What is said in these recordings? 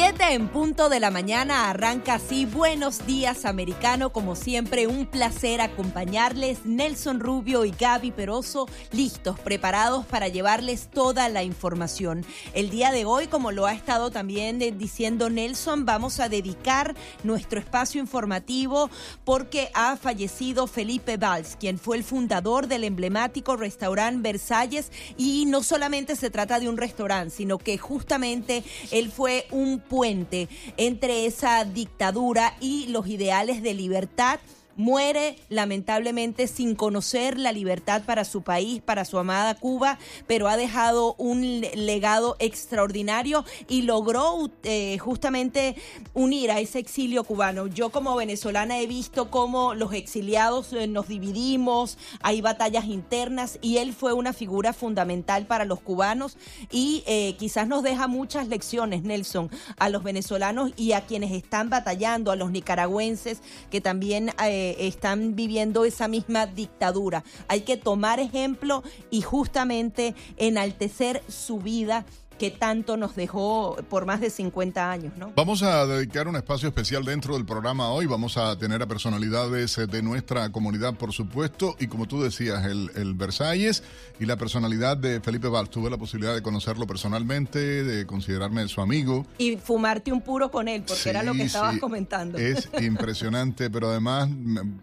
Siete en punto de la mañana arranca así. Buenos días, americano. Como siempre, un placer acompañarles. Nelson Rubio y Gaby Peroso, listos, preparados para llevarles toda la información. El día de hoy, como lo ha estado también diciendo Nelson, vamos a dedicar nuestro espacio informativo porque ha fallecido Felipe Valls, quien fue el fundador del emblemático restaurante Versalles. Y no solamente se trata de un restaurante, sino que justamente él fue un puente entre esa dictadura y los ideales de libertad muere lamentablemente sin conocer la libertad para su país, para su amada Cuba, pero ha dejado un legado extraordinario y logró eh, justamente unir a ese exilio cubano. Yo como venezolana he visto cómo los exiliados eh, nos dividimos, hay batallas internas y él fue una figura fundamental para los cubanos y eh, quizás nos deja muchas lecciones, Nelson, a los venezolanos y a quienes están batallando, a los nicaragüenses que también están viviendo esa misma dictadura. Hay que tomar ejemplo y justamente enaltecer su vida que tanto nos dejó por más de 50 años, ¿no? Vamos a dedicar un espacio especial dentro del programa hoy. Vamos a tener a personalidades eh, de nuestra comunidad, por supuesto, y como tú decías, el, el Versalles y la personalidad de Felipe Valls. Tuve la posibilidad de conocerlo personalmente, de considerarme su amigo. Y fumarte un puro con él, porque era lo que estabas comentando. Es impresionante, pero además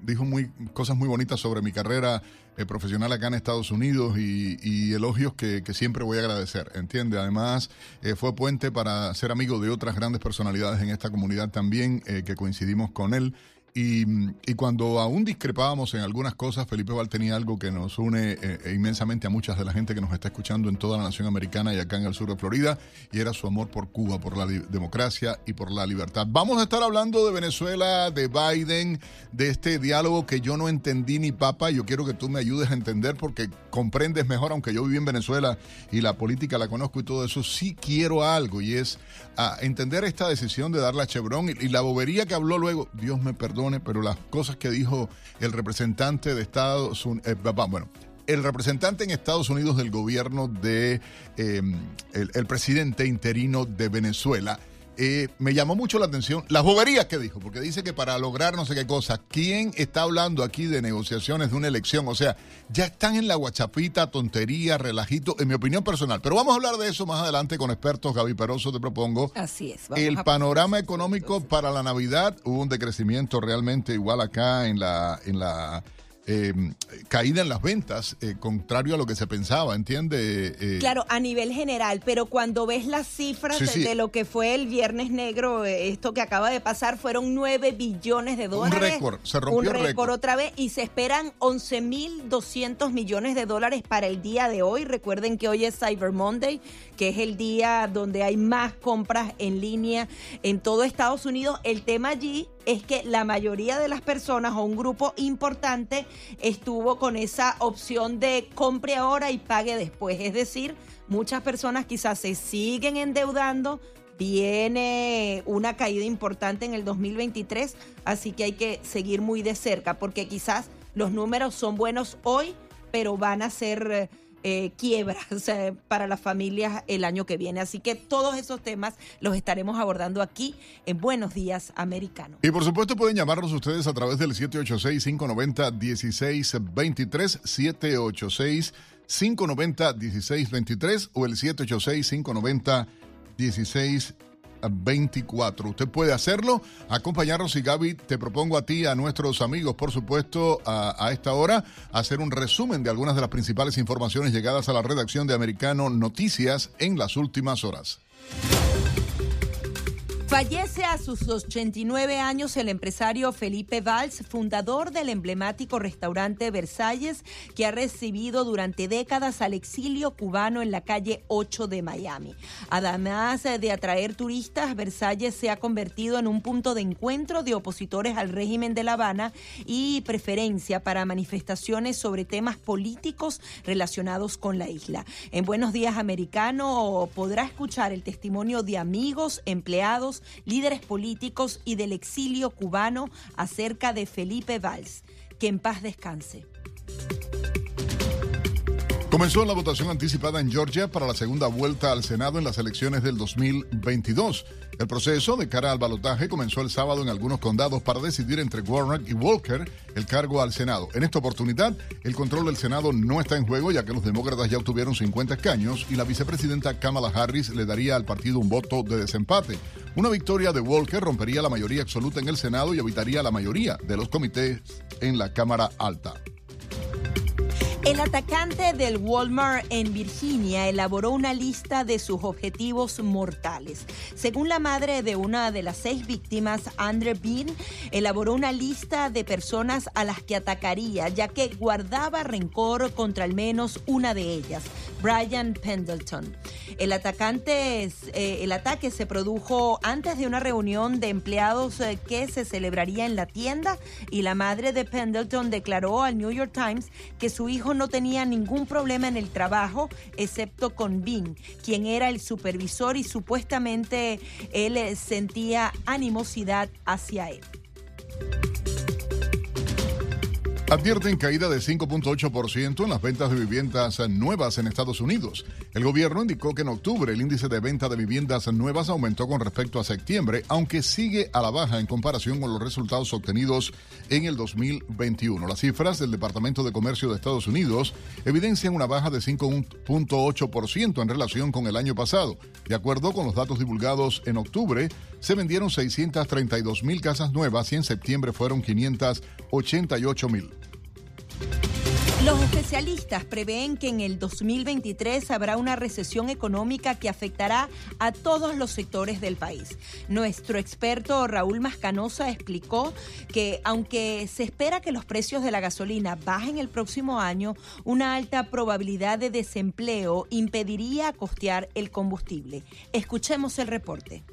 dijo muy, cosas muy bonitas sobre mi carrera eh, profesional acá en Estados Unidos y, elogios que, siempre voy a agradecer, ¿entiende? Además, eh, fue puente para ser amigo de otras grandes personalidades en esta comunidad también, eh, que coincidimos con él y, cuando aún discrepábamos en algunas cosas, Felipe Val tenía algo que nos une eh, e inmensamente a muchas de la gente que nos está escuchando en toda la nación americana y acá en el sur de Florida, y era su amor por Cuba, por la democracia y por la libertad. Vamos a estar hablando de Venezuela, de Biden, de este diálogo que yo no entendí ni papa. Yo quiero que tú me ayudes a entender porque comprendes mejor, aunque yo viví en Venezuela y la política la conozco y todo eso, sí quiero algo y es a entender esta decisión de darle a Chevron y la bobería que habló luego, Dios me perdone pero las cosas que dijo el representante de Estados Unidos, eh, bueno, el representante en Estados Unidos del gobierno de em, el presidente interino de Venezuela, eh, me llamó mucho la atención las boberías que dijo, porque dice que para lograr no sé qué cosa, ¿quién está hablando aquí de negociaciones de una elección? O sea, ya están en la guachapita, tontería, relajito, en mi opinión personal. Pero vamos a hablar de eso más adelante con expertos. Gaby Peroso, te propongo. Así es. el panorama económico para la Navidad, hubo un decrecimiento realmente igual acá en la, en la eh, caída en las ventas, eh, contrario a lo que se pensaba, ¿entiende? Eh, claro, a nivel general, pero cuando ves las cifras de, lo que fue el Viernes Negro, eh, esto que acaba de pasar, fueron 9 billones de dólares. Un récord, se rompió un récord, otra vez y se esperan 11.200 millones de dólares para el día de hoy. Recuerden que hoy es Cyber Monday, que es el día donde hay más compras en línea en todo Estados Unidos. El tema allí es que la mayoría de las personas o un grupo importante estuvo con esa opción de compre ahora y pague después. Es decir, muchas personas quizás se siguen endeudando. Viene una caída importante en el 2023, así que hay que seguir muy de cerca porque quizás los números son buenos hoy, pero van a ser eh, quiebras para las familias el año que viene. Así que todos esos temas los estaremos abordando aquí en Buenos Días Americano. Y por supuesto pueden llamarnos ustedes a través del 786-590-1623, 786-590-1623 o el 786-590-1623. 24. Usted puede hacerlo, acompañarnos y Gaby, te propongo a ti, a nuestros amigos, por supuesto, a, a, esta hora, hacer un resumen de algunas de las principales informaciones llegadas a la redacción de Americano Noticias en las últimas horas. Fallece a sus 89 años el empresario Felipe Valls, fundador del emblemático restaurante Versalles, que ha recibido durante décadas al exilio cubano en la calle 8 de Miami. Además de atraer turistas, Versalles se ha convertido en un punto de encuentro de opositores al régimen de La Habana y preferencia para manifestaciones sobre temas políticos relacionados con la isla. En Buenos Días Americano podrá escuchar el testimonio de amigos, empleados, líderes políticos y del exilio cubano acerca de Felipe Valls. Que en paz descanse. Comenzó la votación anticipada en Georgia para la segunda vuelta al Senado en las elecciones del 2022. El proceso de cara al balotaje comenzó el sábado en algunos condados para decidir entre Warnock y Walker el cargo al Senado. En esta oportunidad, el control del Senado no está en juego ya que los demócratas ya obtuvieron 50 escaños y la vicepresidenta Kamala Harris le daría al partido un voto de desempate. Una victoria de Walker rompería la mayoría absoluta en el Senado y evitaría la mayoría de los comités en la Cámara Alta. El atacante del Walmart en Virginia elaboró una lista de sus objetivos mortales. Según la madre de una de las seis víctimas, Andre Bean, elaboró una lista de personas a las que atacaría, ya que guardaba rencor contra al menos una de ellas, Brian Pendleton. El atacante, eh, el ataque se produjo antes de una reunión de empleados eh, que se celebraría en la tienda y la madre de Pendleton declaró al New York Times que su hijo no tenía ningún problema en el trabajo, excepto con Bing, quien era el supervisor y supuestamente él eh, sentía animosidad hacia él. Advierten caída de 5.8% en las ventas de viviendas nuevas en Estados Unidos. El gobierno indicó que en octubre el índice de venta de viviendas nuevas aumentó con respecto a septiembre, aunque sigue a la baja en comparación con los resultados obtenidos en el 2021. Las cifras del Departamento de Comercio de Estados Unidos evidencian una baja de 5.8% en relación con el año pasado. De acuerdo con los datos divulgados en octubre, se vendieron 632 mil casas nuevas y en septiembre fueron 588 mil. Los especialistas prevén que en el 2023 habrá una recesión económica que afectará a todos los sectores del país. Nuestro experto Raúl Mascanosa explicó que aunque se espera que los precios de la gasolina bajen el próximo año, una alta probabilidad de desempleo impediría costear el combustible. Escuchemos el reporte.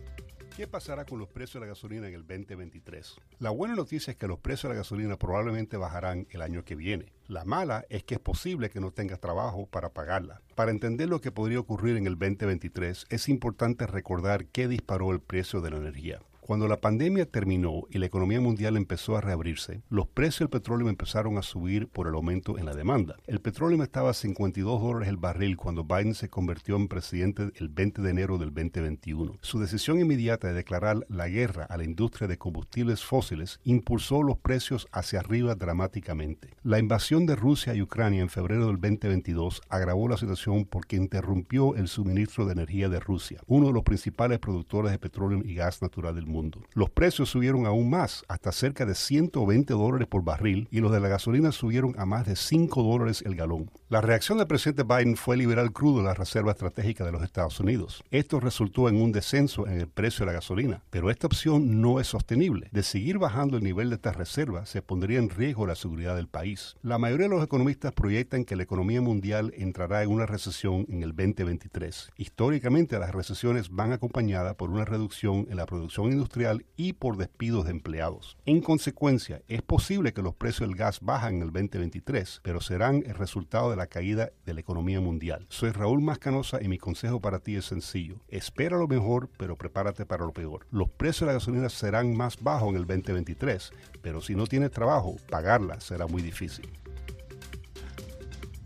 ¿Qué pasará con los precios de la gasolina en el 2023? La buena noticia es que los precios de la gasolina probablemente bajarán el año que viene. La mala es que es posible que no tengas trabajo para pagarla. Para entender lo que podría ocurrir en el 2023, es importante recordar qué disparó el precio de la energía. Cuando la pandemia terminó y la economía mundial empezó a reabrirse, los precios del petróleo empezaron a subir por el aumento en la demanda. El petróleo estaba a 52 dólares el barril cuando Biden se convirtió en presidente el 20 de enero del 2021. Su decisión inmediata de declarar la guerra a la industria de combustibles fósiles impulsó los precios hacia arriba dramáticamente. La invasión de Rusia y Ucrania en febrero del 2022 agravó la situación porque interrumpió el suministro de energía de Rusia, uno de los principales productores de petróleo y gas natural del mundo Los precios subieron aún más, hasta cerca de 120 dólares por barril, y los de la gasolina subieron a más de 5 dólares el galón. La reacción del presidente Biden fue liberar crudo de la Reserva Estratégica de los Estados Unidos. Esto resultó en un descenso en el precio de la gasolina, pero esta opción no es sostenible. De seguir bajando el nivel de estas reservas, se pondría en riesgo la seguridad del país. La mayoría de los economistas proyectan que la economía mundial entrará en una recesión en el 2023. Históricamente, las recesiones van acompañadas por una reducción en la producción industrial y por despidos de empleados. En consecuencia, es posible que los precios del gas bajen en el 2023, pero serán el resultado de la caída de la economía mundial. Soy Raúl Mascanosa y mi consejo para ti es sencillo. Espera lo mejor, pero prepárate para lo peor. Los precios de la gasolina serán más bajos en el 2023, pero si no tienes trabajo, pagarla será muy difícil.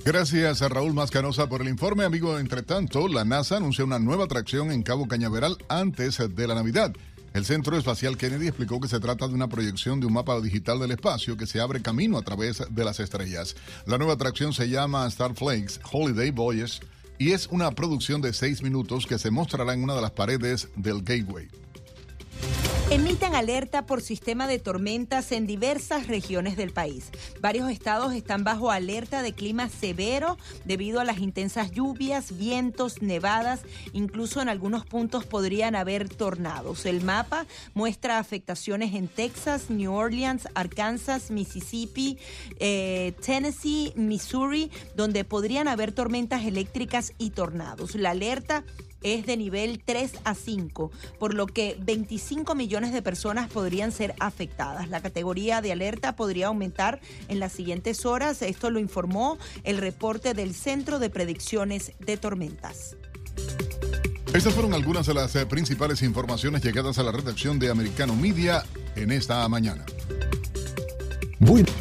Gracias a Raúl Mascanosa por el informe, amigo. Entre tanto, la NASA anuncia una nueva atracción en Cabo Cañaveral antes de la Navidad. El Centro Espacial Kennedy explicó que se trata de una proyección de un mapa digital del espacio que se abre camino a través de las estrellas. La nueva atracción se llama Starflakes Holiday Voyage y es una producción de seis minutos que se mostrará en una de las paredes del Gateway. Emiten alerta por sistema de tormentas en diversas regiones del país. Varios estados están bajo alerta de clima severo debido a las intensas lluvias, vientos, nevadas, incluso en algunos puntos podrían haber tornados. El mapa muestra afectaciones en Texas, New Orleans, Arkansas, Mississippi, eh, Tennessee, Missouri, donde podrían haber tormentas eléctricas y tornados. La alerta es de nivel 3 a 5, por lo que 25 millones de personas podrían ser afectadas. La categoría de alerta podría aumentar en las siguientes horas. Esto lo informó el reporte del Centro de Predicciones de Tormentas. Estas fueron algunas de las eh, principales informaciones llegadas a la redacción de Americano Media en esta mañana.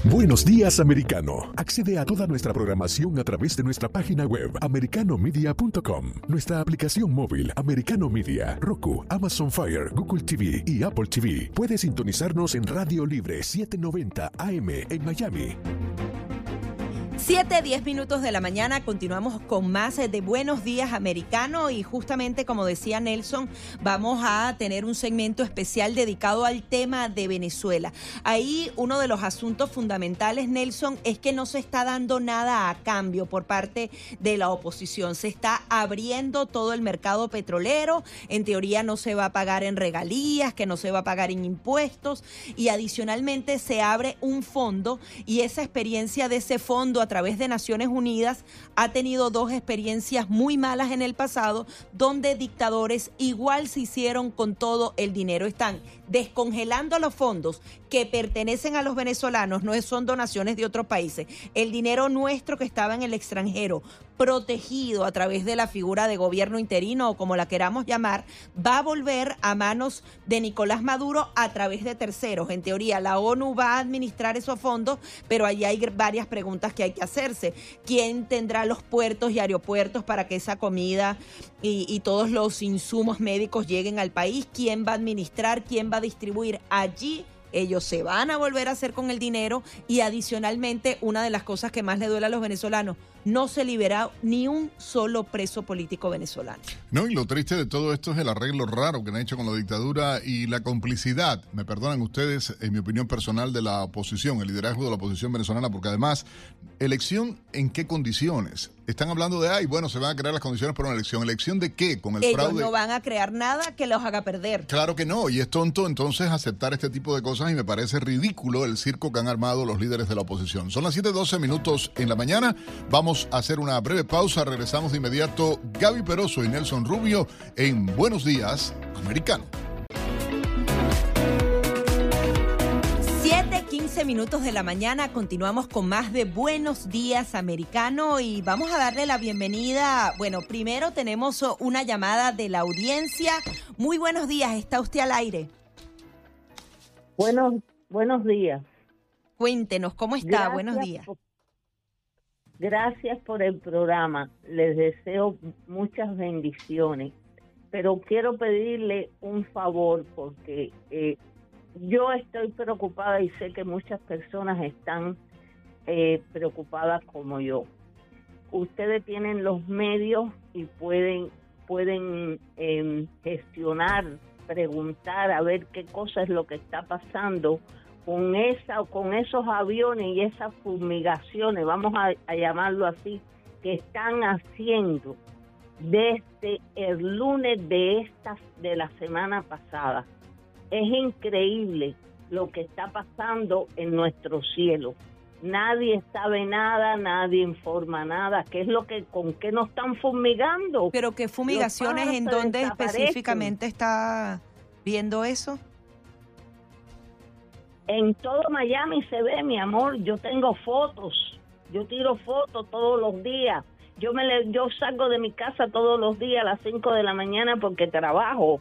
Buenos días, americano. Accede a toda nuestra programación a través de nuestra página web, americanomedia.com, nuestra aplicación móvil, Americano Media, Roku, Amazon Fire, Google TV y Apple TV. Puedes sintonizarnos en Radio Libre 790 AM en Miami. 7, 10 minutos de la mañana, continuamos con más de Buenos Días Americano y justamente como decía Nelson, vamos a tener un segmento especial dedicado al tema de Venezuela. Ahí uno de los asuntos fundamentales, Nelson, es que no se está dando nada a cambio por parte de la oposición. Se está abriendo todo el mercado petrolero, en teoría no se va a pagar en regalías, que no se va a pagar en impuestos y adicionalmente se abre un fondo y esa experiencia de ese fondo a través de Naciones Unidas ha tenido dos experiencias muy malas en el pasado, donde dictadores igual se hicieron con todo el dinero. Están descongelando los fondos que pertenecen a los venezolanos, no son donaciones de otros países. El dinero nuestro que estaba en el extranjero, protegido a través de la figura de gobierno interino o como la queramos llamar, va a volver a manos de Nicolás Maduro a través de terceros. En teoría, la ONU va a administrar esos fondos, pero allí hay varias preguntas que hay que hacerse. ¿Quién tendrá los puertos y aeropuertos para que esa comida y, todos los insumos médicos lleguen al país? ¿Quién va a administrar? ¿Quién va a distribuir allí? ellos se van a volver a hacer con el dinero y adicionalmente una de las cosas que más le duele a los venezolanos, no se libera ni un solo preso político venezolano. No, y lo triste de todo esto es el arreglo raro que han hecho con la dictadura y la complicidad, me perdonan ustedes, en mi opinión personal, de la oposición, el liderazgo de la oposición venezolana, porque además, elección en qué condiciones. Están hablando de, ay, bueno, se van a crear las condiciones para una elección. ¿Elección de qué? Con el Ellos no van a crear nada que los haga perder. Claro que no, y es tonto entonces aceptar este tipo de cosas y me parece ridículo el circo que han armado los líderes de la oposición. Son las 7:12 minutos en la mañana. Vamos a hacer una breve pausa. Regresamos de inmediato. Gaby Peroso y Nelson Rubio en Buenos Días, Americano. 7, 15 minutos de la mañana, continuamos con más de Buenos Días Americano y vamos a darle la bienvenida. Bueno, primero tenemos una llamada de la audiencia. Muy buenos días, está usted al aire. Buenos, buenos días. Cuéntenos, ¿cómo está? buenos días. Gracias por el programa. Les deseo muchas bendiciones. Pero quiero pedirle un favor porque eh, yo estoy preocupada y sé que muchas personas están eh, preocupadas como yo. Ustedes tienen los medios y pueden pueden em, gestionar, preguntar a ver qué cosa es lo que está pasando con esa con esos aviones y esas fumigaciones, vamos a, a llamarlo así, que están haciendo desde el lunes de esta de la semana pasada es increíble lo que está pasando en nuestro cielo. Nadie sabe nada, nadie informa nada. ¿Qué es lo que, con qué nos están fumigando? Pero qué fumigaciones, ¿en dónde específicamente está viendo eso? En todo Miami se ve, mi amor. Yo tengo fotos. Yo tiro fotos todos los días. Yo me yo salgo de mi casa todos los días a las 5 de la mañana porque trabajo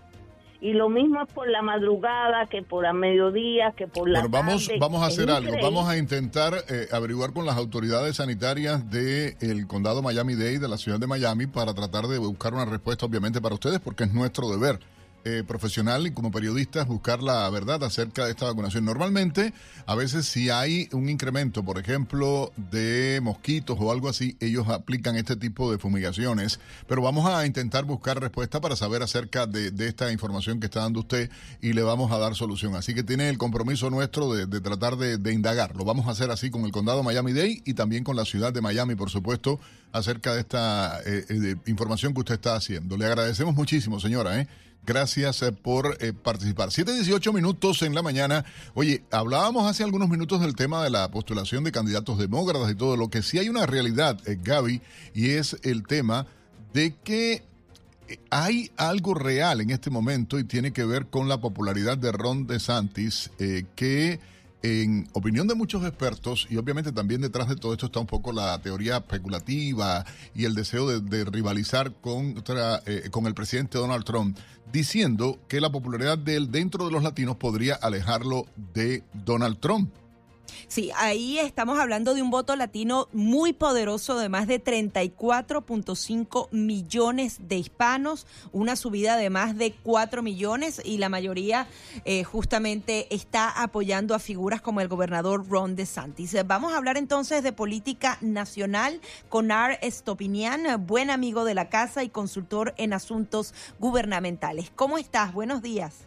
y lo mismo es por la madrugada que por la mediodía que por la bueno, vamos vamos a hacer algo vamos a intentar eh, averiguar con las autoridades sanitarias del el condado Miami-Dade de la ciudad de Miami para tratar de buscar una respuesta obviamente para ustedes porque es nuestro deber eh, profesional y como periodistas buscar la verdad acerca de esta vacunación. Normalmente, a veces si hay un incremento, por ejemplo, de mosquitos o algo así, ellos aplican este tipo de fumigaciones, pero vamos a intentar buscar respuesta para saber acerca de, esta información que está dando usted y le vamos a dar solución. Así que tiene el compromiso nuestro de, tratar de, indagar. Lo vamos a hacer así con el condado Miami-Dade y también con la ciudad de Miami, por supuesto, acerca de esta eh, eh, información que usted está haciendo. Le agradecemos muchísimo, señora. ¿eh? Gracias eh, por eh, participar. 7.18 minutos en la mañana. Oye, hablábamos hace algunos minutos del tema de la postulación de candidatos demócratas y todo. Lo que sí hay una realidad, eh, Gaby, y es el tema de que hay algo real en este momento y tiene que ver con la popularidad de Ron DeSantis, que en opinión de muchos expertos, y obviamente también detrás de todo esto está un poco la teoría especulativa y el deseo de, rivalizar contra, eh, con el presidente Donald Trump, diciendo que la popularidad de él dentro de los latinos podría alejarlo de Donald Trump. Sí, ahí estamos hablando de un voto latino muy poderoso de más de 34.5 millones de hispanos, una subida de más de 4 millones y la mayoría eh, justamente está apoyando a figuras como el gobernador Ron DeSantis. Vamos a hablar entonces de política nacional con Ar Stopinian, buen amigo de la casa y consultor en asuntos gubernamentales. ¿Cómo estás? Buenos días.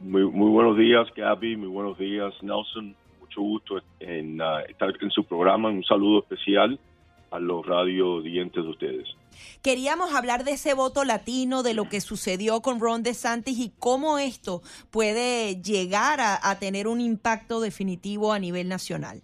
Muy, muy buenos días, Gaby. Muy buenos días, Nelson mucho gusto en uh, estar en su programa. Un saludo especial a los radio dientes de ustedes. Queríamos hablar de ese voto latino, de lo que sucedió con Ron DeSantis y cómo esto puede llegar a, a tener un impacto definitivo a nivel nacional.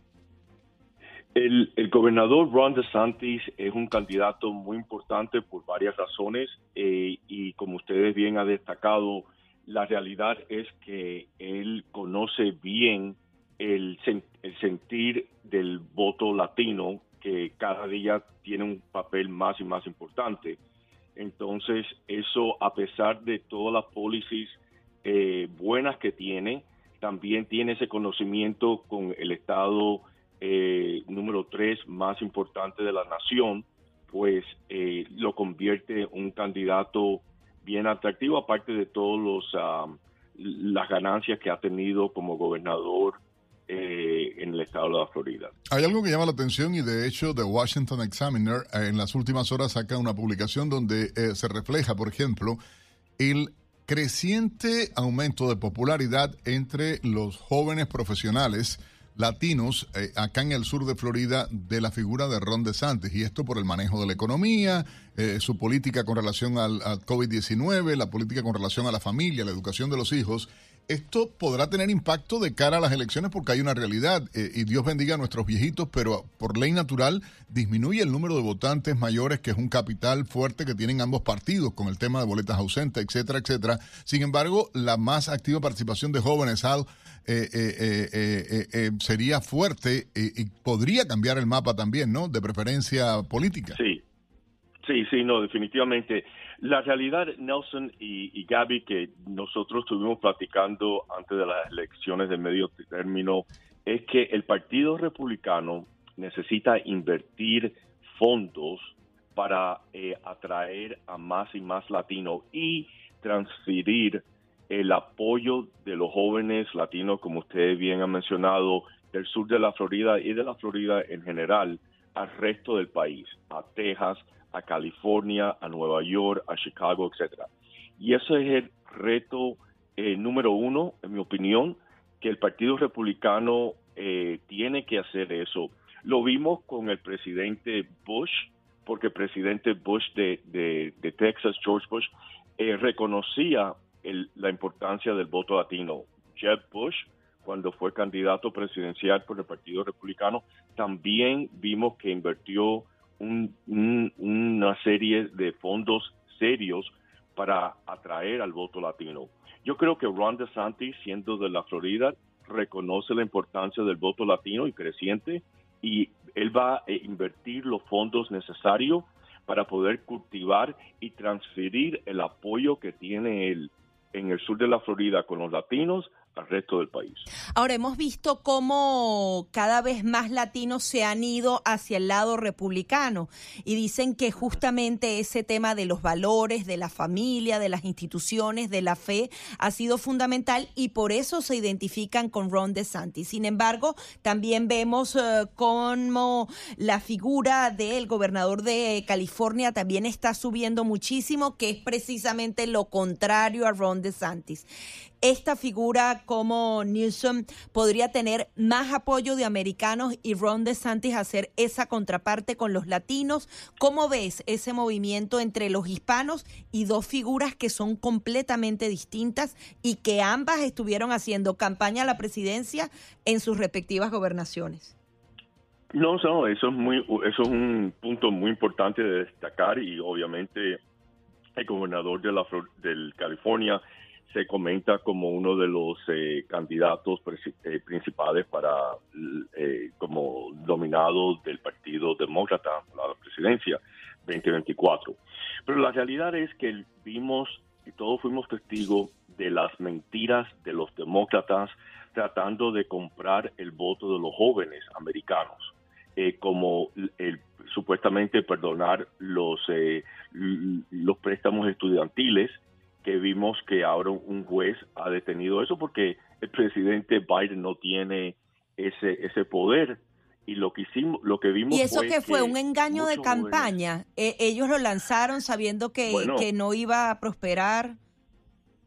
El, el, gobernador Ron DeSantis es un candidato muy importante por varias razones eh, y como ustedes bien han destacado, la realidad es que él conoce bien el, el sentir del voto latino que cada día tiene un papel más y más importante. Entonces, eso a pesar de todas las policies eh, buenas que tiene, también tiene ese conocimiento con el Estado eh, número tres más importante de la nación, pues eh, lo convierte en un candidato bien atractivo, aparte de todas ah, las ganancias que ha tenido como gobernador eh, en el estado de Florida. Hay algo que llama la atención y de hecho The Washington Examiner eh, en las últimas horas saca una publicación donde eh, se refleja, por ejemplo, el creciente aumento de popularidad entre los jóvenes profesionales latinos acá en el sur de Florida de la figura de Ron DeSantis y esto por el manejo de la economía, su política con relación al COVID-19, la política con relación a la familia, la educación de los hijos esto podrá tener impacto de cara a las elecciones porque hay una realidad, eh, y Dios bendiga a nuestros viejitos, pero por ley natural disminuye el número de votantes mayores, que es un capital fuerte que tienen ambos partidos con el tema de boletas ausentes, etcétera, etcétera. Sin embargo, la más activa participación de jóvenes, Al, eh, eh, sería fuerte y podría cambiar el mapa también, ¿no? De preferencia política. Sí, sí, sí, no, definitivamente. La realidad, Nelson y, y Gaby, que nosotros estuvimos platicando antes de las elecciones de medio término, es que el Partido Republicano necesita invertir fondos para eh, atraer a más y más latinos y transferir el apoyo de los jóvenes latinos, como ustedes bien han mencionado, del sur de la Florida y de la Florida en general, al resto del país, a Texas, a California, a Nueva York, a Chicago, etcétera. Y ese es el reto eh, número uno, en mi opinión, que el Partido Republicano eh, tiene que hacer eso. Lo vimos con el presidente Bush, porque el presidente Bush de, Texas, George Bush, eh, reconocía la importancia del voto latino. Jeb Bush, cuando fue candidato presidencial por el Partido Republicano, también vimos que invirtió una serie de fondos serios para atraer al voto latino. Yo creo que Ron DeSantis, siendo de la Florida, reconoce la importancia del voto latino y creciente y él va a invertir los fondos necesarios para poder cultivar y transferir el apoyo que tiene él en el sur de la Florida con los latinos al resto del país. Ahora hemos visto cómo cada vez más latinos se han ido hacia el lado republicano y dicen que justamente ese tema de los valores, de la familia, de las instituciones, de la fe ha sido fundamental y por eso se identifican con Ron DeSantis. Sin embargo, también vemos uh, cómo la figura del gobernador de California también está subiendo muchísimo, que es precisamente lo contrario a Ron DeSantis esta figura como Newsom podría tener más apoyo de americanos y Ron DeSantis hacer esa contraparte con los latinos. ¿Cómo ves ese movimiento entre los hispanos y dos figuras que son completamente distintas y que ambas estuvieron haciendo campaña a la presidencia en sus respectivas gobernaciones? No, no, eso es muy, eso es un punto muy importante de destacar y obviamente el gobernador de la del California se comenta como uno de los eh, candidatos eh, principales para eh, como dominado del Partido Demócrata a la presidencia 2024. Pero la realidad es que vimos y todos fuimos testigos de las mentiras de los demócratas tratando de comprar el voto de los jóvenes americanos, eh, como el, supuestamente perdonar los, eh, los préstamos estudiantiles, que vimos que ahora un juez ha detenido eso porque el presidente Biden no tiene ese, ese poder y lo que hicimos, lo que vimos y eso fue que fue un engaño de campaña. E- ellos lo lanzaron sabiendo que, Bueno. que no iba a prosperar.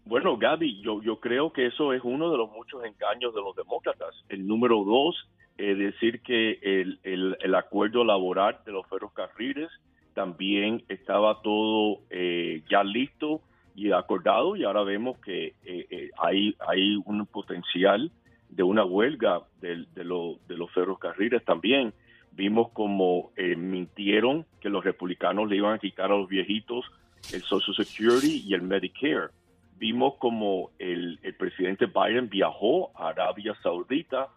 Bueno, Gaby, yo, yo creo que eso es uno de los muchos engaños de los demócratas. El número dos, es decir que el, el, el acuerdo laboral de los ferrocarriles también estaba todo eh, ya listo y acordado y ahora vemos que eh, eh, hay, hay un potencial de una huelga de, de, lo- de los ferrocarriles también. Vimos como eh, mintieron que los republicanos le iban a quitar a los viejitos el Social Security y el Medicare. Vimos como el, el presidente Biden viajó a Arabia Saudita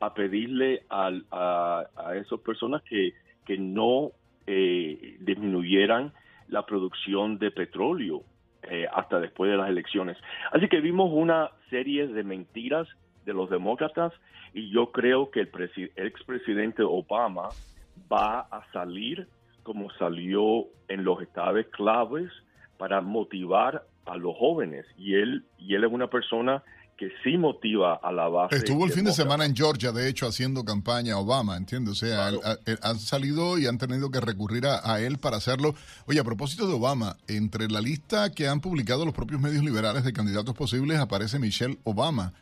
a pedirle al- a, a esas personas que, que no eh, disminuyeran la producción de petróleo eh, hasta después de las elecciones. Así que vimos una serie de mentiras de los demócratas y yo creo que el presi- expresidente Obama va a salir como salió en los estados claves para motivar a los jóvenes y él y él es una persona que sí motiva a la base. Estuvo el fin de semana en Georgia, de hecho, haciendo campaña a Obama, ¿entiendes? O sea, Claro. han salido y han tenido que recurrir a, a él para hacerlo. Oye, a propósito de Obama, entre la lista que han publicado los propios medios liberales de candidatos posibles aparece Michelle Obama.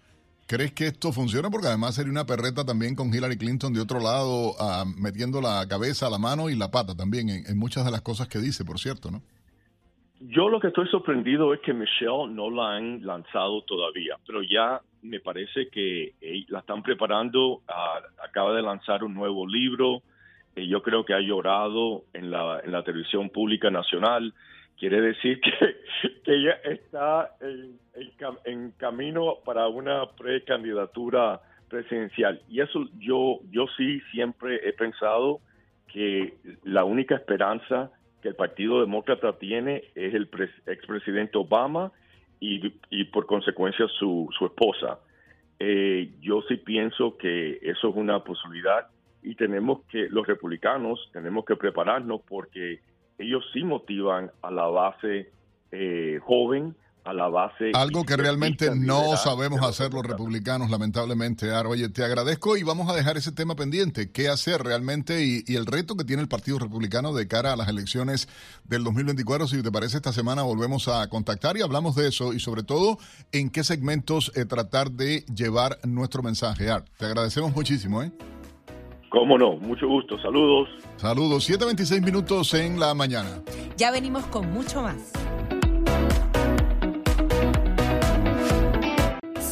¿Crees que esto funciona? Porque además sería una perreta también con Hillary Clinton de otro lado, ah, metiendo la cabeza, la mano y la pata también en, en muchas de las cosas que dice, por cierto, ¿no? Yo lo que estoy sorprendido es que Michelle no la han lanzado todavía, pero ya me parece que eh, la están preparando. ah, acaba de lanzar un nuevo libro. eh, yo creo que ha llorado en la, televisión pública nacional. Quiere decir que, ella está en, en camino para una precandidatura presidencial. Y eso yo, yo sí siempre he pensado que la única esperanza que el Partido Demócrata tiene es el pres- expresidente Obama y, y por consecuencia su, su esposa. Eh, yo sí pienso que eso es una posibilidad y tenemos que, los republicanos, tenemos que prepararnos porque ellos sí motivan a la base eh, joven, a la base... Algo que realmente no sabemos hacer los republicanos, lamentablemente. Ar, oye, te agradezco y vamos a dejar ese tema pendiente. ¿Qué hacer realmente y, y el reto que tiene el Partido Republicano de cara a las elecciones del 2024? Si te parece, esta semana volvemos a contactar y hablamos de eso y sobre todo en qué segmentos eh, tratar de llevar nuestro mensaje. Ar, te agradecemos muchísimo. ¿eh? Cómo no, mucho gusto, saludos. Saludos, 7.26 minutos en la mañana. Ya venimos con mucho más.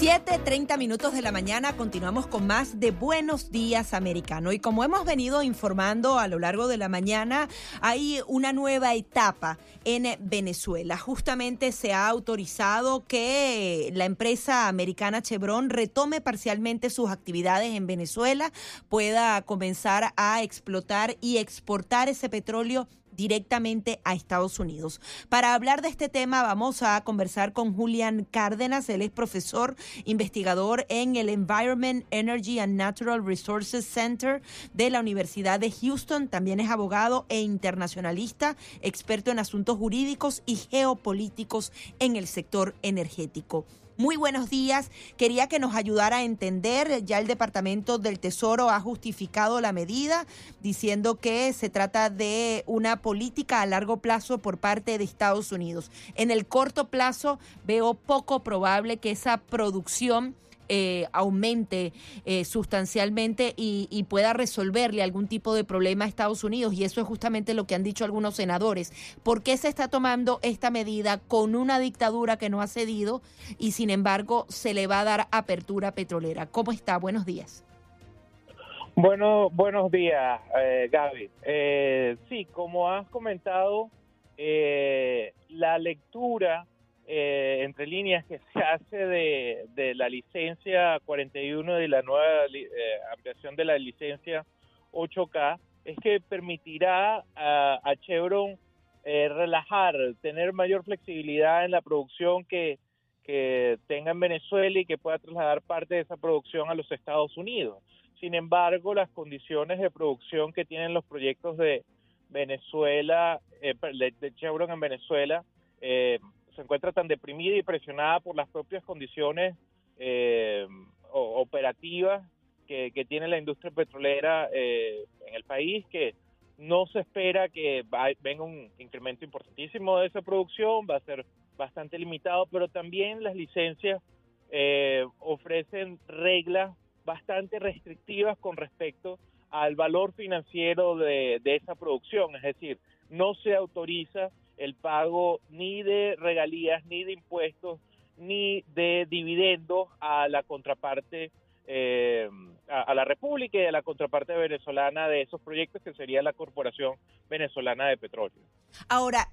7.30 minutos de la mañana continuamos con más de Buenos Días Americano. Y como hemos venido informando a lo largo de la mañana, hay una nueva etapa en Venezuela. Justamente se ha autorizado que la empresa americana Chevron retome parcialmente sus actividades en Venezuela, pueda comenzar a explotar y exportar ese petróleo directamente a Estados Unidos. Para hablar de este tema vamos a conversar con Julián Cárdenas, él es profesor investigador en el Environment, Energy and Natural Resources Center de la Universidad de Houston, también es abogado e internacionalista, experto en asuntos jurídicos y geopolíticos en el sector energético. Muy buenos días. Quería que nos ayudara a entender. Ya el Departamento del Tesoro ha justificado la medida diciendo que se trata de una política a largo plazo por parte de Estados Unidos. En el corto plazo veo poco probable que esa producción eh, aumente eh, sustancialmente y, pueda resolverle algún tipo de problema a Estados Unidos. Y eso es justamente lo que han dicho algunos senadores. ¿Por qué se está tomando esta medida con una dictadura que no ha cedido y sin embargo se le va a dar apertura petrolera? ¿Cómo está? Buenos días. Bueno, buenos días, eh, Gaby. Eh, sí, como has comentado, eh, la lectura eh, entre líneas que se hace de, de la licencia 41 de la nueva eh, ampliación de la licencia 8K es que permitirá a, a Chevron eh, relajar, tener mayor flexibilidad en la producción que, que tenga en Venezuela y que pueda trasladar parte de esa producción a los Estados Unidos. Sin embargo, las condiciones de producción que tienen los proyectos de Venezuela, eh, de Chevron en Venezuela, eh, se encuentra tan deprimida y presionada por las propias condiciones eh, operativas que, tiene la industria petrolera en el país, que no se espera que venga un incremento importantísimo de esa producción, va a ser bastante limitado, pero también las licencias ofrecen reglas bastante restrictivas con respecto al valor financiero de, esa producción, es decir, no se autoriza el pago ni de regalías, ni de impuestos, ni de dividendos a la contraparte, eh, a, la República y a la contraparte venezolana de esos proyectos, que sería la Corporación Venezolana de Petróleo. Ahora,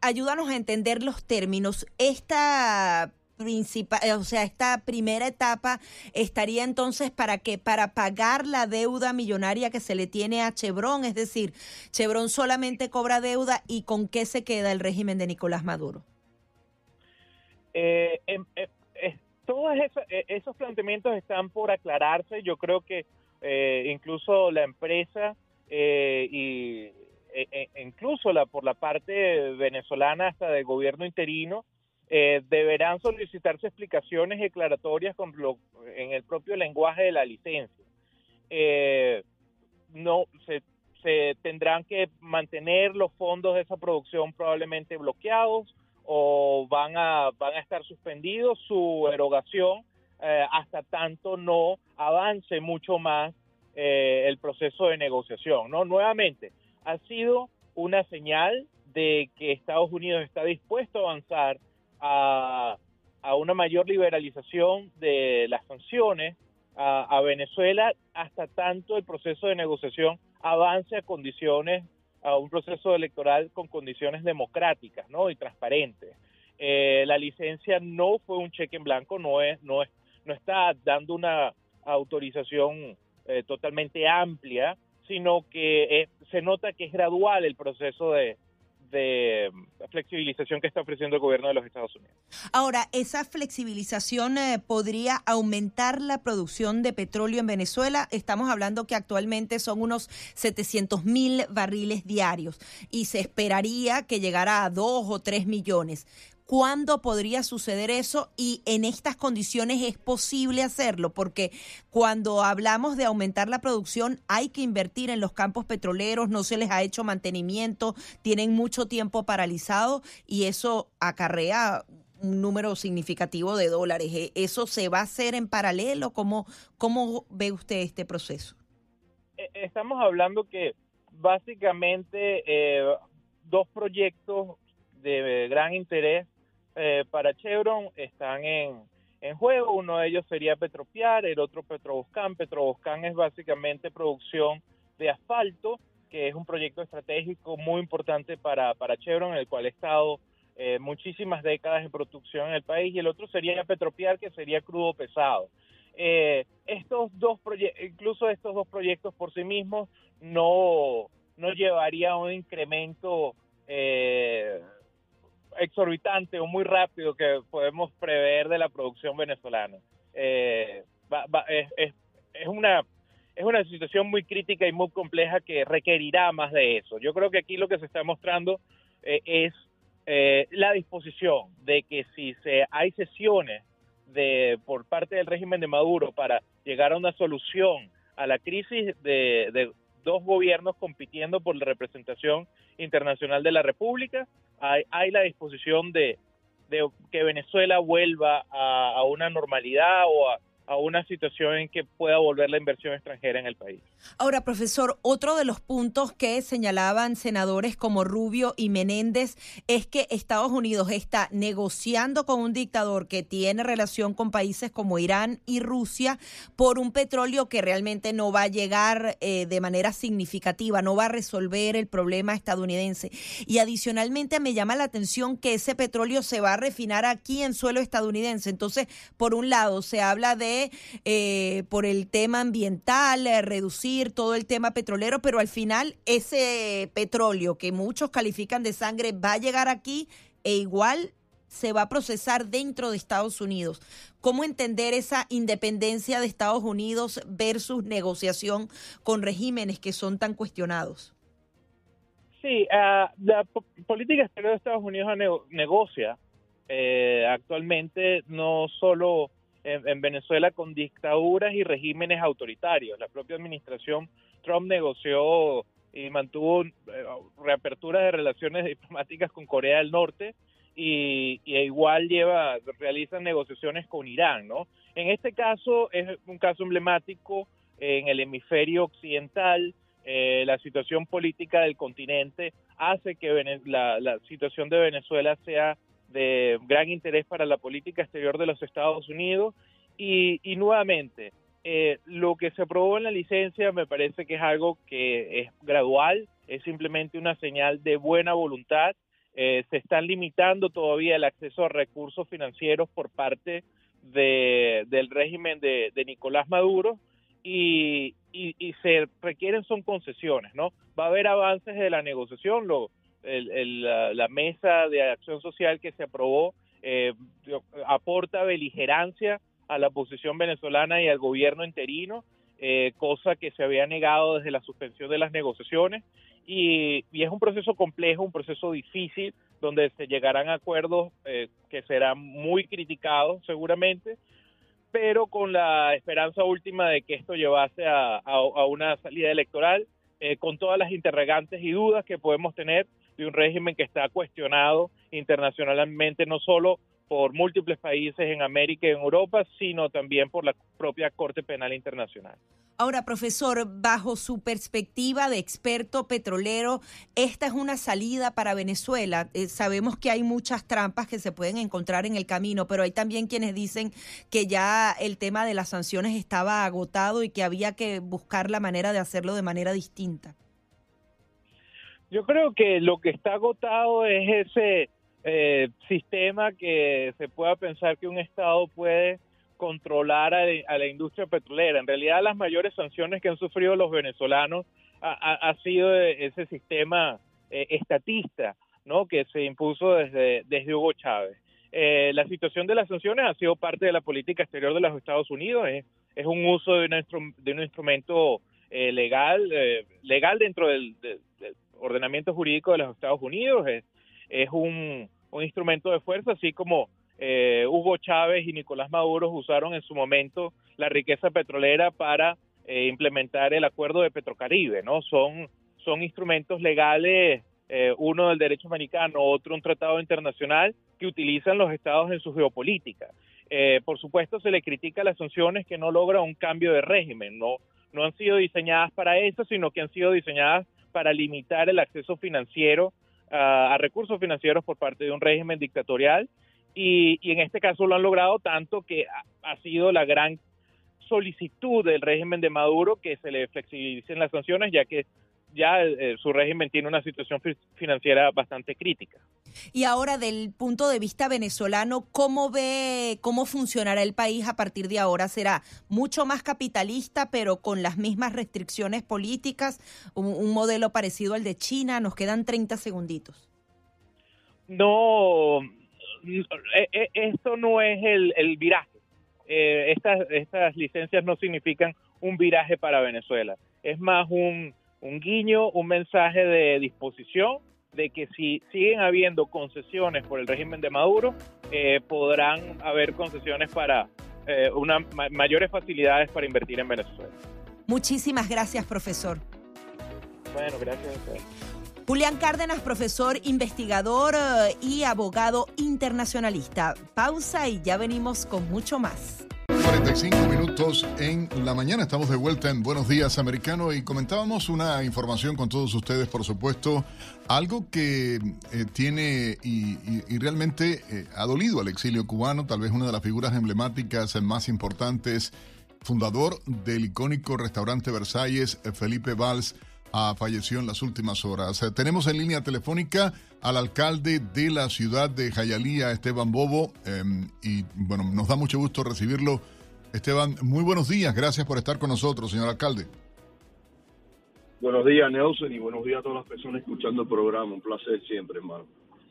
ayúdanos a entender los términos. Esta principal, eh, o sea, esta primera etapa estaría entonces para qué? Para pagar la deuda millonaria que se le tiene a Chevron, es decir, Chevron solamente cobra deuda y con qué se queda el régimen de Nicolás Maduro. Eh, em, eh, todos esos, planteamientos están por aclararse. Yo creo que incluso la empresa y e, e, incluso la por la parte venezolana hasta del gobierno interino eh, deberán solicitarse explicaciones declaratorias con en el propio lenguaje de la licencia. Eh, no se, tendrán que mantener los fondos de esa producción probablemente bloqueados o van a van a estar suspendidos su erogación eh, hasta tanto no avance mucho más el proceso de negociación. No nuevamente ha sido una señal de que Estados Unidos está dispuesto a avanzar a, una mayor liberalización de las sanciones a, Venezuela hasta tanto el proceso de negociación avance a condiciones, a un proceso electoral con condiciones democráticas ¿no? y transparentes. Eh, la licencia no fue un cheque en blanco, no es, no es, no está dando una autorización eh, totalmente amplia, sino que se nota que es gradual el proceso de, de flexibilización que está ofreciendo el gobierno de los Estados Unidos. Ahora, ¿esa flexibilización eh, podría aumentar la producción de petróleo en Venezuela? Estamos hablando que actualmente son unos 700 mil barriles diarios y se esperaría que llegara a 2 o 3 millones. ¿Cuándo podría suceder eso? Y en estas condiciones es posible hacerlo, porque cuando hablamos de aumentar la producción hay que invertir en los campos petroleros, no se les ha hecho mantenimiento, tienen mucho tiempo paralizado y eso acarrea un número significativo de dólares. ¿E-, ¿Eso se va a hacer en paralelo? ¿Cómo, cómo ve usted este proceso? E-, estamos hablando que básicamente eh, dos proyectos de gran interés eh, para Chevron están en, juego. Uno de ellos sería Petropiar, el otro Petroboscan. Petroboscan es básicamente producción de asfalto, que es un proyecto estratégico muy importante para, para Chevron, en el cual ha estado eh, muchísimas décadas en producción en el país. Y el otro sería Petropiar, que sería crudo pesado. Eh, estos dos incluso estos dos proyectos por sí mismos no, no llevaría a un incremento eh, exorbitante o muy rápido que podemos prever de la producción venezolana. Eh, es, es, una es una situación muy crítica y muy compleja que requerirá más de eso. Yo creo que aquí lo que se está mostrando eh, es eh, la disposición de que si se hay sesiones de por parte del régimen de Maduro para llegar a una solución a la crisis de, de dos gobiernos compitiendo por la representación internacional de la República, hay, la disposición de, que Venezuela vuelva a, a una normalidad o a, a una situación en que pueda volver la inversión extranjera en el país. Ahora, profesor, otro de los puntos que señalaban senadores como Rubio y Menéndez es que Estados Unidos está negociando con un dictador que tiene relación con países como Irán y Rusia por un petróleo que realmente no va a llegar eh, de manera significativa, no va a resolver el problema estadounidense. Y adicionalmente me llama la atención que ese petróleo se va a refinar aquí en suelo estadounidense. Entonces, por un lado, se habla de eh, por el tema ambiental, eh, reducir todo el tema petrolero, pero al final ese petróleo que muchos califican de sangre va a llegar aquí e igual se va a procesar dentro de Estados Unidos. ¿Cómo entender esa independencia de Estados Unidos versus negociación con regímenes que son tan cuestionados? Sí, uh, la política exterior de Estados Unidos negocia eh, actualmente no solo en, en, Venezuela con dictaduras y regímenes autoritarios. La propia administración Trump negoció y mantuvo eh, reapertura de relaciones diplomáticas con Corea del Norte y, igual lleva realiza negociaciones con Irán, ¿no? En este caso es un caso emblemático en el hemisferio occidental. Eh, la situación política del continente hace que la situación de Venezuela sea de gran interés para la política exterior de los Estados Unidos y, nuevamente eh, lo que se aprobó en la licencia me parece que es algo que es gradual, es simplemente una señal de buena voluntad. Eh, se están limitando todavía el acceso a recursos financieros por parte de, del régimen de, Nicolás Maduro y, y, se requieren son concesiones, ¿no? Va a haber avances de la negociación, lo, el, la, mesa de acción social que se aprobó eh, aporta beligerancia a la posición venezolana y al gobierno interino, eh, cosa que se había negado desde la suspensión de las negociaciones. Y, es un proceso complejo, un proceso difícil, donde se llegarán a acuerdos eh, que serán muy criticados seguramente, pero con la esperanza última de que esto llevase a, una salida electoral, eh, con todas las interrogantes y dudas que podemos tener de un régimen que está cuestionado internacionalmente, no solo por múltiples países en América y en Europa, sino también por la propia Corte Penal Internacional. Ahora, profesor, bajo su perspectiva de experto petrolero, ¿esta es una salida para Venezuela? Eh, sabemos que hay muchas trampas que se pueden encontrar en el camino, pero hay también quienes dicen que ya el tema de las sanciones estaba agotado y que había que buscar la manera de hacerlo de manera distinta. Yo creo que lo que está agotado es ese eh, sistema que se pueda pensar que un Estado puede controlar a, la industria petrolera. En realidad las mayores sanciones que han sufrido los venezolanos ha, sido ese sistema eh, estatista ¿no? que se impuso desde, desde Hugo Chávez. Eh, la situación de las sanciones ha sido parte de la política exterior de los Estados Unidos, es, un uso de, de un instrumento eh, legal, legal dentro del, ordenamiento jurídico de los Estados Unidos, es, un, instrumento de fuerza, así como eh, Hugo Chávez y Nicolás Maduro usaron en su momento la riqueza petrolera para eh, implementar el acuerdo de Petrocaribe, ¿no? Son, son instrumentos legales, eh, uno del derecho americano, otro un tratado internacional que utilizan los estados en su geopolítica. por supuesto, se le critica las sanciones que no logran un cambio de régimen, no, no han sido diseñadas para eso, sino que han sido diseñadas para limitar el acceso financiero a, recursos financieros por parte de un régimen dictatorial. Y, en este caso lo han logrado tanto que ha, sido la gran solicitud del régimen de Maduro que se le flexibilicen las sanciones ya que ya eh, su régimen tiene una situación financiera bastante crítica. Y ahora, del punto de vista venezolano, ¿cómo ve cómo funcionará el país a partir de ahora? ¿Será mucho más capitalista, pero con las mismas restricciones políticas? ¿Un, modelo parecido al de China? Nos quedan 30 segunditos. No, e, e, esto no es el, viraje. Eh, estas, estas licencias no significan un viraje para Venezuela. Es más un, un guiño, un mensaje de disposición de que si siguen habiendo concesiones por el régimen de Maduro, eh, podrán haber concesiones para eh, una, mayores facilidades para invertir en Venezuela. Muchísimas gracias, profesor. Bueno, gracias Julián Cárdenas, profesor, investigador eh, y abogado internacionalista. Pausa y ya venimos con mucho más. 45 minutos en la mañana. Estamos de vuelta en Buenos Días Americano y comentábamos una información con todos ustedes, por supuesto, algo que eh, tiene y, realmente eh, ha dolido al exilio cubano, tal vez una de las figuras emblemáticas más importantes, fundador del icónico restaurante Versalles, eh, Felipe Valls, falleció en las últimas horas. tenemos en línea telefónica al alcalde de la ciudad de Jayalía, Esteban Bobo, em, y bueno, nos da mucho gusto recibirlo Esteban, muy buenos días. Gracias por estar con nosotros, señor alcalde. Buenos días, Nelson, y buenos días a todas las personas escuchando el programa. Un placer siempre, hermano.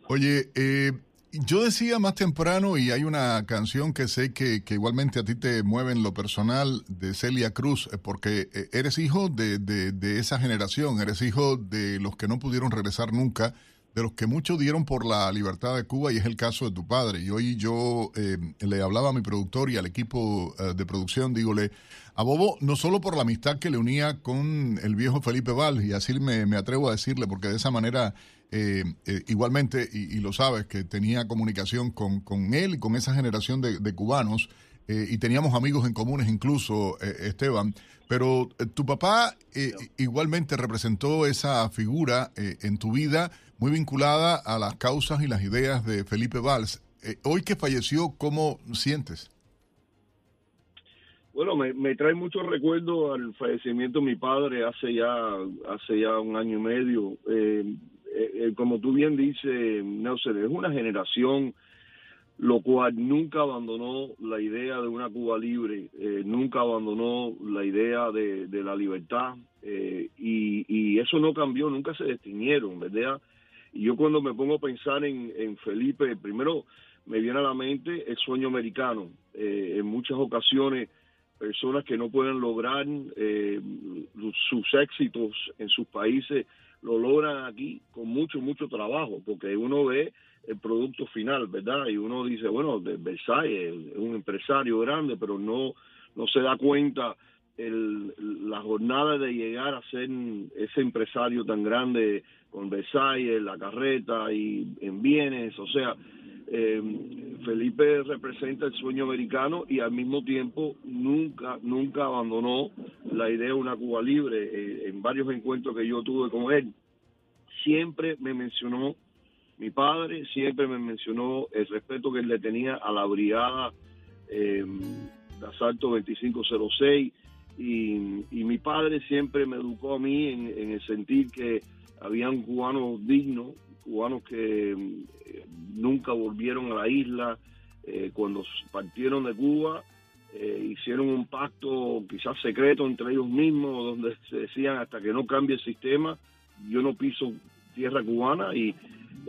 Oye, eh, yo decía más temprano, y hay una canción que sé que, igualmente a ti te mueve en lo personal, de Celia Cruz, eh, porque eh, eres hijo de, de, de, esa generación, eres hijo de los que no pudieron regresar nunca, de los que muchos dieron por la libertad de Cuba, y es el caso de tu padre. Y hoy yo eh, le hablaba a mi productor y al equipo eh, de producción, dígole, a Bobo, no solo por la amistad que le unía con el viejo Felipe Val, y así me atrevo a decirle, porque de esa manera eh, eh, igualmente, y, y, lo sabes, que tenía comunicación con, con, él y con esa generación de, de cubanos, eh, y teníamos amigos en comunes incluso, Esteban, pero tu papá igualmente representó esa figura en tu vida muy vinculada a las causas y las ideas de Felipe Valls. hoy que falleció, ¿cómo sientes? Bueno, me, me, trae muchos recuerdos al fallecimiento de mi padre hace ya hace ya un año y medio. Eh, eh, como tú bien dices, Nelson, es una generación lo cual nunca abandonó la idea de una Cuba libre, eh, nunca abandonó la idea de, la libertad eh, y, y, eso no cambió, nunca se distinguieron, ¿verdad? Y yo cuando me pongo a pensar en, Felipe, primero me viene a la mente el sueño americano. Eh, en muchas ocasiones, personas que no pueden lograr eh, sus éxitos en sus países lo logran aquí con mucho, mucho trabajo, porque uno ve el producto final, ¿verdad? Y uno dice, bueno, de Versailles es un empresario grande, pero no, no se da cuenta el, la jornada de llegar a ser ese empresario tan grande con Versailles, la carreta y en bienes, o sea, eh, Felipe representa el sueño americano y al mismo tiempo nunca, nunca abandonó la idea de una Cuba libre. Eh, en varios encuentros que yo tuve con él, siempre me mencionó mi padre, siempre me mencionó el respeto que él le tenía a la brigada eh, de asalto 2506 y, y, mi padre siempre me educó a mí en, en el sentir que habían cubanos dignos, cubanos que eh, nunca volvieron a la isla, eh, cuando partieron de Cuba, eh, hicieron un pacto quizás secreto entre ellos mismos, donde se decían hasta que no cambie el sistema, yo no piso tierra cubana y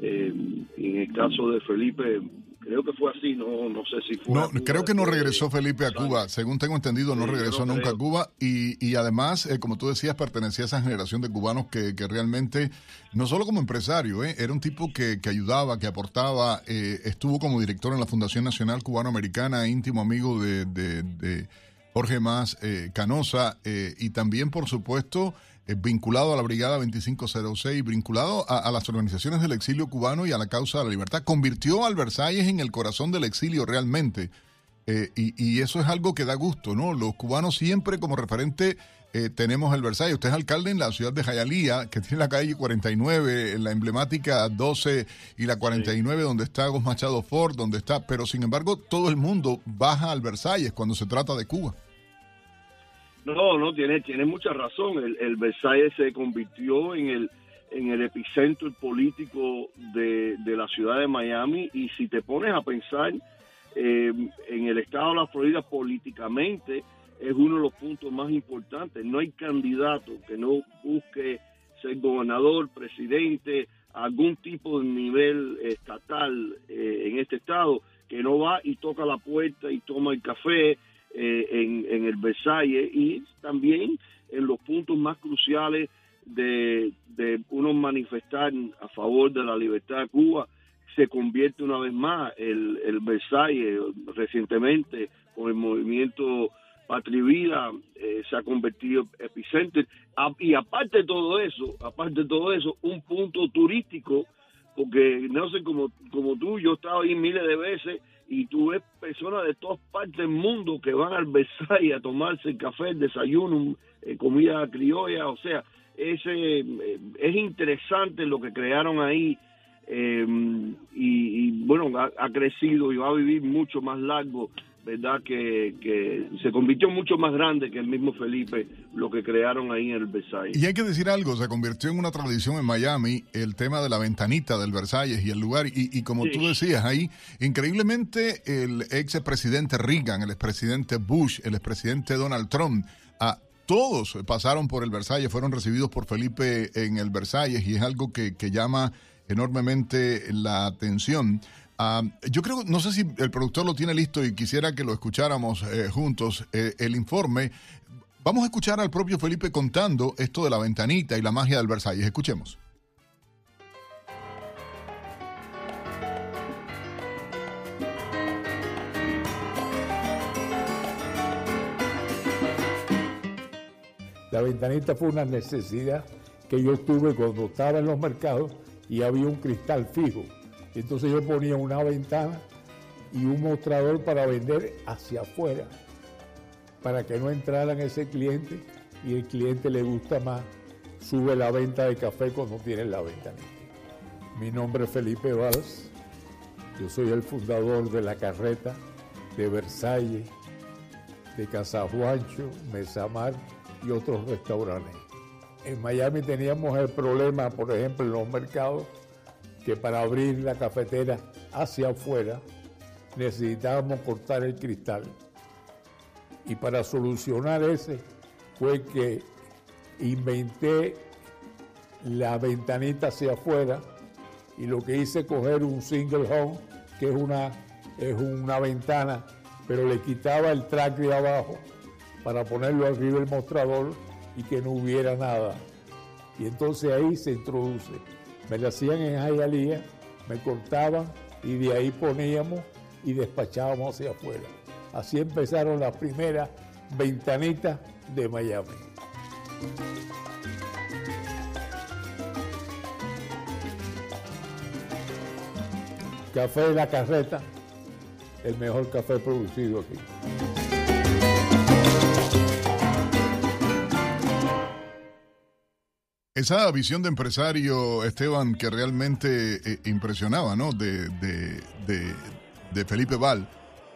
eh, en el caso de Felipe creo que fue así, no, no sé si fue. No, creo que no regresó Felipe a Cuba, según tengo entendido, no sí, regresó no nunca creo. a Cuba y, y además, eh, como tú decías, pertenecía a esa generación de cubanos que, que realmente, no solo como empresario, eh, era un tipo que, que ayudaba, que aportaba, eh, estuvo como director en la Fundación Nacional Cubano-Americana, íntimo amigo de, de, de Jorge Más eh, Canosa y también, por supuesto, eh, vinculado a la Brigada 2506, vinculado a, a, las organizaciones del exilio cubano y a la causa de la libertad. Convirtió al Versalles en el corazón del exilio realmente. Eh, y, y, eso es algo que da gusto, ¿no? Los cubanos siempre como referente eh, tenemos el Versalles. Usted es alcalde en la ciudad de Jayalía, que tiene la calle 49, la emblemática 12 y la 49, sí. donde está Gos Machado Ford, donde está, pero sin embargo todo el mundo baja al Versalles cuando se trata de Cuba. No, no, tiene, tiene mucha razón. El, el Versalles se convirtió en el, en el epicentro político de, de, la ciudad de Miami y si te pones a pensar eh, en el estado de la Florida políticamente es uno de los puntos más importantes. No hay candidato que no busque ser gobernador, presidente, algún tipo de nivel estatal eh, en este estado que no va y toca la puerta y toma el café eh, en, en, el Versalles y también en los puntos más cruciales de, de uno manifestar a favor de la libertad de Cuba se convierte una vez más el, el Versalles. Recientemente con el movimiento Patria Vida eh, se ha convertido en epicentro y aparte de todo eso aparte de todo eso un punto turístico porque no sé como como tú yo he estado ahí miles de veces y tú ves personas de todas partes del mundo que van al Versailles a tomarse el café, el desayuno, eh, comida criolla, o sea, ese eh, es interesante lo que crearon ahí eh, y, bueno, ha, crecido y va a vivir mucho más largo ¿verdad? Que, que, se convirtió mucho más grande que el mismo Felipe, lo que crearon ahí en el Versalles. Y hay que decir algo, se convirtió en una tradición en Miami el tema de la ventanita del Versalles y el lugar, y, y como sí. tú decías ahí, increíblemente el ex presidente Reagan, el expresidente Bush, el expresidente Donald Trump, a todos pasaron por el Versalles, fueron recibidos por Felipe en el Versalles y es algo que, que llama enormemente la atención. Yo creo, no sé si el productor lo tiene listo y quisiera que lo escucháramos eh, juntos, eh, el informe. Vamos a escuchar al propio Felipe contando esto de la ventanita y la magia del Versalles. Escuchemos. La ventanita fue una necesidad que yo tuve cuando estaba en los mercados y había un cristal fijo. Entonces yo ponía una ventana y un mostrador para vender hacia afuera, para que no entraran ese cliente y el cliente le gusta más, sube la venta de café cuando tiene la ventanita. Mi nombre es Felipe Valls, yo soy el fundador de la carreta de Versalles, de Casajuancho, Mesamar y otros restaurantes. En Miami teníamos el problema, por ejemplo, en los mercados, que para abrir la cafetera hacia afuera necesitábamos cortar el cristal. Y para solucionar ese fue que inventé la ventanita hacia afuera y lo que hice coger un single home, que es una, es una ventana, pero le quitaba el track de abajo para ponerlo arriba del mostrador y que no hubiera nada. Y entonces ahí se introduce. Me la hacían en Hialeah, me cortaban y de ahí poníamos y despachábamos hacia afuera. Así empezaron las primeras ventanitas de Miami. Café de la Carreta, el mejor café producido aquí. Esa visión de empresario, Esteban, que realmente eh, impresionaba, ¿no? De, de, de, de, Felipe Val.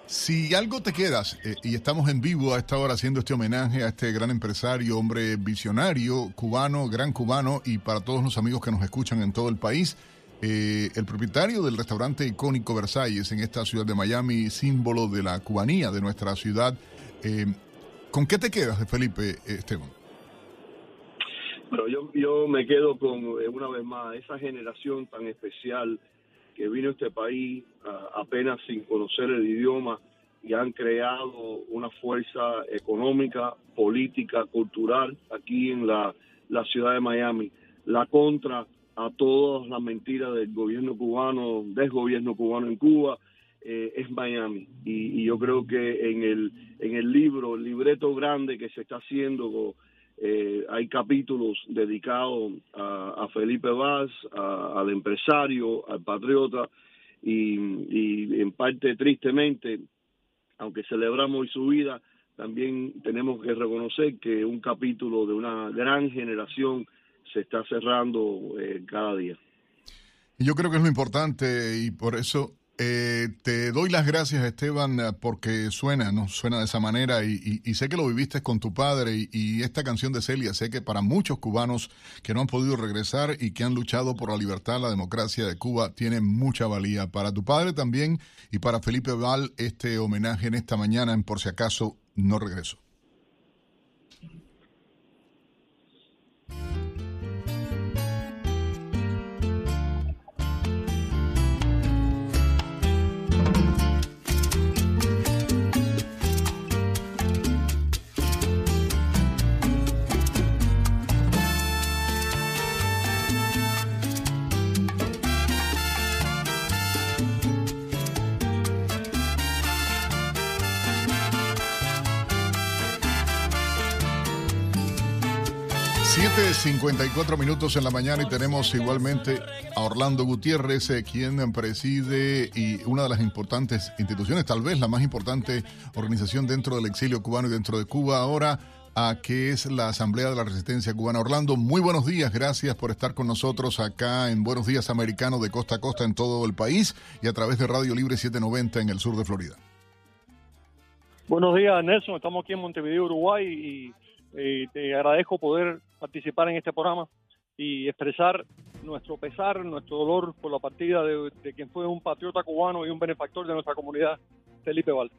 Si algo te quedas, eh, y estamos en vivo a esta hora haciendo este homenaje a este gran empresario, hombre visionario, cubano, gran cubano, y para todos los amigos que nos escuchan en todo el país, eh, el propietario del restaurante icónico Versalles en esta ciudad de Miami, símbolo de la cubanía de nuestra ciudad. ¿Con qué te quedas de Felipe, Esteban? Pero yo, yo me quedo con, eh, una vez más, esa generación tan especial que vino a este país apenas sin conocer el idioma y han creado una fuerza económica, política, cultural aquí en la, la ciudad de Miami. La contra a todas las mentiras del gobierno cubano, del gobierno cubano en Cuba, eh, es Miami. Y, y, yo creo que en el, en el libro, el libreto grande que se está haciendo eh, hay capítulos dedicados a, Felipe Vaz, al empresario, al patriota, y, en parte tristemente, aunque celebramos su vida, también tenemos que reconocer que un capítulo de una gran generación se está cerrando eh, cada día. Yo creo que es lo importante y por eso eh, te doy las gracias, Esteban, eh, porque suena, ¿no? Suena de esa manera y, sé que lo viviste con tu padre y, esta canción de Celia, sé que para muchos cubanos que no han podido regresar y que han luchado por la libertad, la democracia de Cuba, tiene mucha valía. Para tu padre también y para Felipe Val, este homenaje en esta mañana en Por si acaso no regreso. 54 minutos en la mañana y tenemos igualmente a Orlando Gutiérrez, eh, quien preside y una de las importantes instituciones, tal vez la más importante organización dentro del exilio cubano y dentro de Cuba ahora, a que es la Asamblea de la Resistencia Cubana. Orlando, muy buenos días, gracias por estar con nosotros acá en Buenos Días Americano de costa a costa en todo el país y a través de Radio Libre 790 en el sur de Florida. Buenos días, Nelson. Estamos aquí en Montevideo, Uruguay y eh, te agradezco poder participar en este programa y expresar nuestro pesar, nuestro dolor por la partida de, quien fue un patriota cubano y un benefactor de nuestra comunidad, Felipe Val.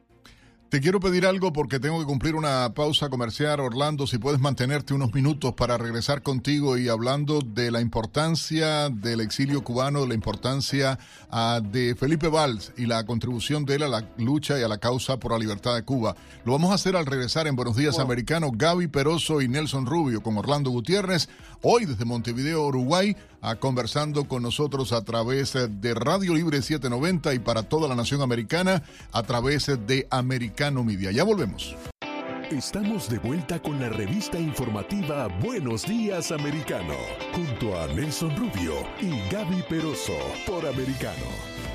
Te quiero pedir algo porque tengo que cumplir una pausa comercial. Orlando, si puedes mantenerte unos minutos para regresar contigo y hablando de la importancia del exilio cubano, la importancia uh, de Felipe Valls y la contribución de él a la lucha y a la causa por la libertad de Cuba. Lo vamos a hacer al regresar en Buenos Días Americanos. Gaby Peroso y Nelson Rubio con Orlando Gutiérrez, hoy desde Montevideo, Uruguay, a conversando con nosotros a través de Radio Libre 790 y para toda la nación americana a través de Americano Media. Ya volvemos. Estamos de vuelta con la revista informativa Buenos Días Americano, junto a Nelson Rubio y Gaby Peroso por Americano.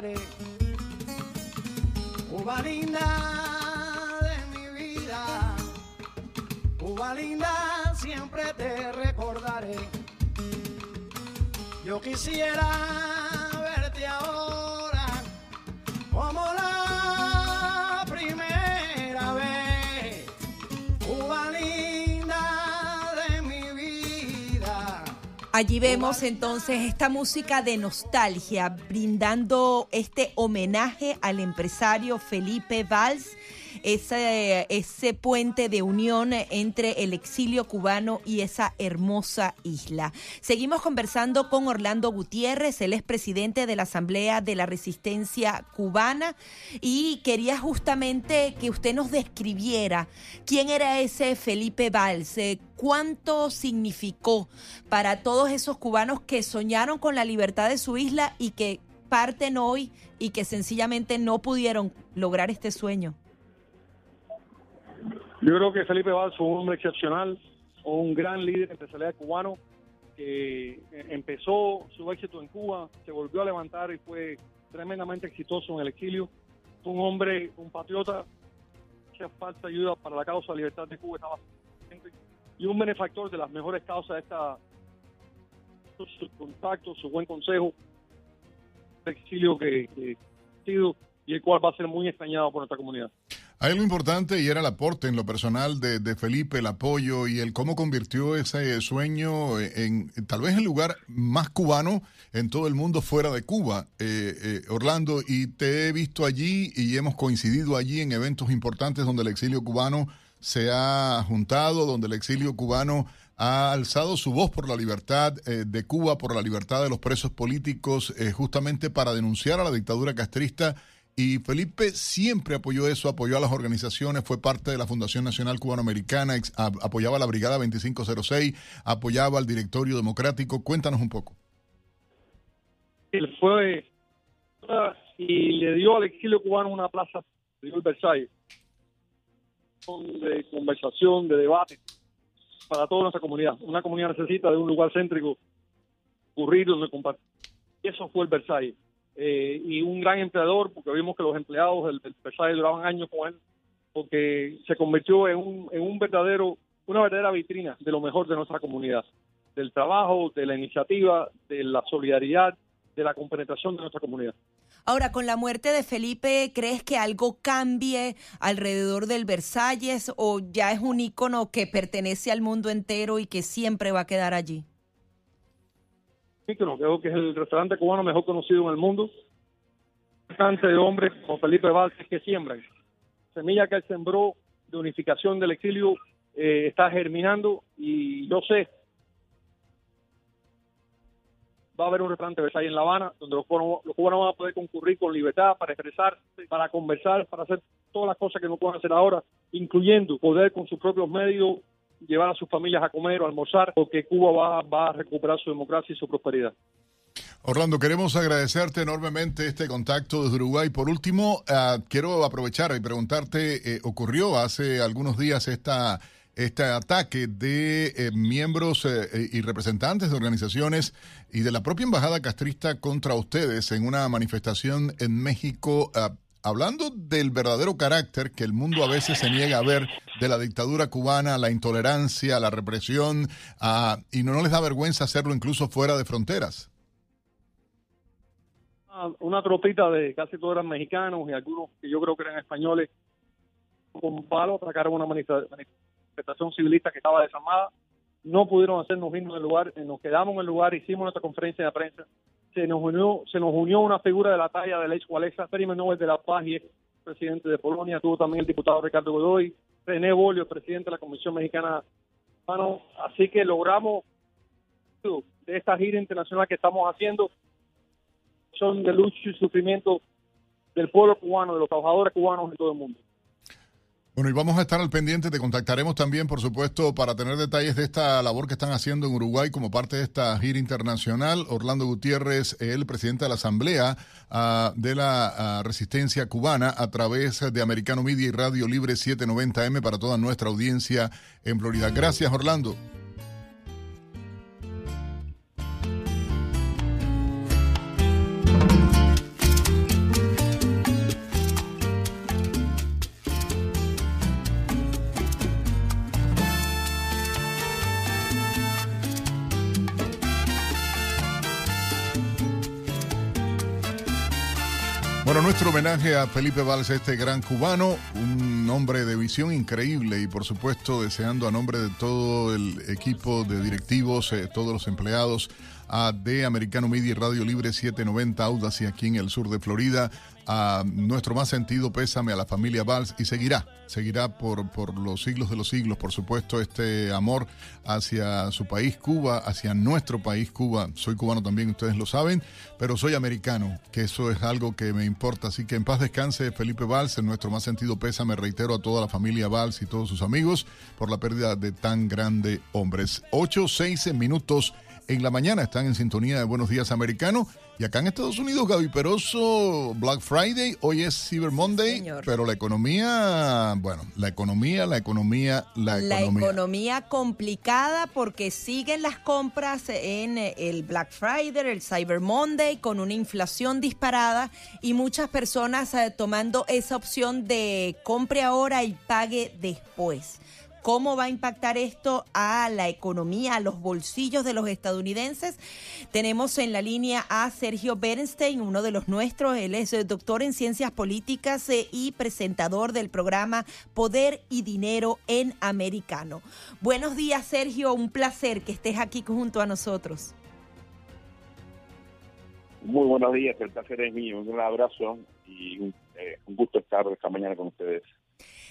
Recordaré. Cuba linda de mi vida. Cuba linda, siempre te recordaré. Yo quisiera Allí vemos entonces esta música de nostalgia, brindando este homenaje al empresario Felipe Valls, ese, ese puente de unión entre el exilio cubano y esa hermosa isla. Seguimos conversando con Orlando Gutiérrez, él es presidente de la Asamblea de la Resistencia Cubana y quería justamente que usted nos describiera quién era ese Felipe Valls, eh, cuánto significó para todos esos cubanos que soñaron con la libertad de su isla y que parten hoy y que sencillamente no pudieron lograr este sueño. Yo creo que Felipe Valls fue un hombre excepcional, un gran líder empresarial cubano que empezó su éxito en Cuba, se volvió a levantar y fue tremendamente exitoso en el exilio. Fue un hombre, un patriota, que falta ayuda para la causa de la libertad de Cuba, estaba y un benefactor de las mejores causas de esta sus contactos, su buen consejo, el exilio que ha sido y el cual va a ser muy extrañado por nuestra comunidad. Hay algo importante y era el aporte en lo personal de, Felipe, el apoyo y el cómo convirtió ese sueño en, en tal vez el lugar más cubano en todo el mundo fuera de Cuba, eh, eh, Orlando. Y te he visto allí y hemos coincidido allí en eventos importantes donde el exilio cubano se ha juntado, donde el exilio cubano ha alzado su voz por la libertad eh, de Cuba, por la libertad de los presos políticos, eh, justamente para denunciar a la dictadura castrista y Felipe siempre apoyó eso, apoyó a las organizaciones, fue parte de la Fundación Nacional Cubanoamericana, apoyaba a la Brigada 2506, apoyaba al Directorio Democrático. Cuéntanos un poco. Él fue y le dio al exilio cubano una plaza, dio el Versailles, de conversación, de debate para toda nuestra comunidad. Una comunidad necesita de un lugar céntrico, ocurrir donde compartir. Eso fue el Versailles eh, y un gran empleador, porque vimos que los empleados del, del Versailles duraban años con él, porque se convirtió en un, en un verdadero, una verdadera vitrina de lo mejor de nuestra comunidad, del trabajo, de la iniciativa, de la solidaridad, de la compenetración de nuestra comunidad. Ahora, con la muerte de Felipe, ¿crees que algo cambie alrededor del Versalles o ya es un ícono que pertenece al mundo entero y que siempre va a quedar allí? Creo que es el restaurante cubano mejor conocido en el mundo. Bastante de hombres como Felipe Valls que siembran. Semilla que él sembró de unificación del exilio eh, está germinando y yo sé va a haber un restaurante Versailles en La Habana donde los cubanos, los cubanos van a poder concurrir con libertad para expresarse, para conversar, para hacer todas las cosas que no pueden hacer ahora, incluyendo poder con sus propios medios llevar a sus familias a comer o almorzar, porque Cuba va, va a recuperar su democracia y su prosperidad. Orlando, queremos agradecerte enormemente este contacto desde Uruguay. Por último, uh, quiero aprovechar y preguntarte, eh, ocurrió hace algunos días esta, este ataque de eh, miembros eh, y representantes de organizaciones y de la propia embajada castrista contra ustedes en una manifestación en México. Uh, hablando del verdadero carácter que el mundo a veces se niega a ver de la dictadura cubana, la intolerancia, la represión, uh, y no, no, les da vergüenza hacerlo incluso fuera de fronteras. una tropita de casi todos eran mexicanos y algunos que yo creo que eran españoles con palo atacaron una manifestación civilista que estaba desarmada. No pudieron hacernos irnos del lugar, nos quedamos en el lugar, hicimos nuestra conferencia de prensa. Se nos unió, se nos unió una figura de la talla de Lech Walesa, premio Nobel de la Paz y presidente de Polonia, tuvo también el diputado Ricardo Godoy, René Bolio, presidente de la Comisión Mexicana. Así que logramos de esta gira internacional que estamos haciendo son de lucha y sufrimiento del pueblo cubano, de los trabajadores cubanos en todo el mundo. Bueno, y vamos a estar al pendiente, te contactaremos también, por supuesto, para tener detalles de esta labor que están haciendo en Uruguay como parte de esta gira internacional. Orlando Gutiérrez, el presidente de la Asamblea ah, de la ah, Resistencia Cubana, a través de Americano Media y Radio Libre 790M para toda nuestra audiencia en Florida. Gracias, Orlando. Bueno, nuestro homenaje a Felipe Valls, este gran cubano, un hombre de visión increíble y por supuesto deseando a nombre de todo el equipo de directivos, eh, todos los empleados de Americano Media y Radio Libre 790 Audacy aquí en el sur de Florida. A nuestro más sentido pésame a la familia Valls y seguirá, seguirá por, por los siglos de los siglos, por supuesto, este amor hacia su país Cuba, hacia nuestro país Cuba. Soy cubano también, ustedes lo saben, pero soy americano, que eso es algo que me importa. Así que en paz descanse Felipe Valls, en nuestro más sentido pésame, reitero a toda la familia Valls y todos sus amigos por la pérdida de tan grande hombres. 8, 6 minutos en la mañana. Están en sintonía de Buenos Días Americano. Y acá en Estados Unidos, Gaby Peroso, Black Friday, hoy es Cyber Monday, pero la economía, bueno, la economía, la economía, la economía. La economía complicada porque siguen las compras en el Black Friday, el Cyber Monday, con una inflación disparada y muchas personas eh, tomando esa opción de compre ahora y pague después. ¿Cómo va a impactar esto a la economía, a los bolsillos de los estadounidenses? Tenemos en la línea a Sergio Bernstein, uno de los nuestros. Él es eh, doctor en ciencias políticas eh, y presentador del programa Poder y Dinero en Americano. Buenos días, Sergio. Un placer que estés aquí junto a nosotros. Muy buenos días, el placer es mío. Un abrazo y un, eh, un gusto estar esta mañana con ustedes.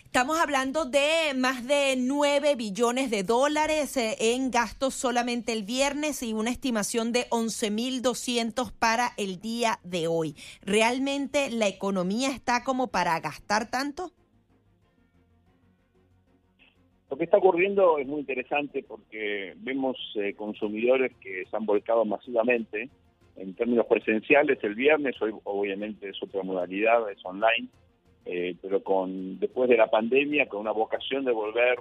Estamos hablando de más de 9 billones de dólares eh, en gastos solamente el viernes y una estimación de 11.200 para el día de hoy. ¿Realmente la economía está como para gastar tanto? Lo que está ocurriendo es muy interesante porque vemos eh, consumidores que se han volcado masivamente en términos presenciales el viernes, hoy obviamente es otra modalidad, es online eh, pero con después de la pandemia, con una vocación de volver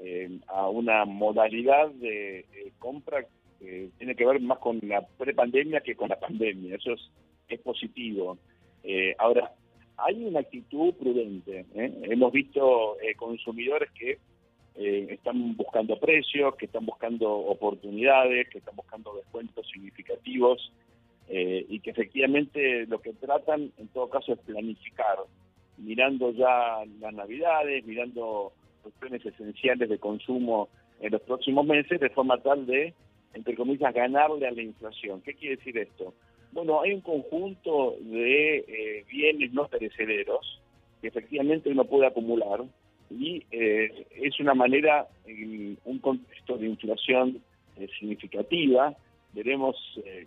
eh, a una modalidad de eh, compra que tiene que ver más con la prepandemia que con la pandemia. Eso es, es positivo. ahora, hay una actitud prudente. Hemos visto consumidores que están buscando precios, que están buscando oportunidades, que están buscando descuentos significativos y que efectivamente lo que tratan en todo caso es planificar mirando ya las navidades, mirando cuestiones esenciales de consumo en los próximos meses, de forma tal de, entre comillas, ganarle a la inflación. ¿Qué quiere decir esto? Bueno, hay un conjunto de eh, bienes no perecederos que efectivamente uno puede acumular y eh, es una manera, en un contexto de inflación eh, significativa, veremos,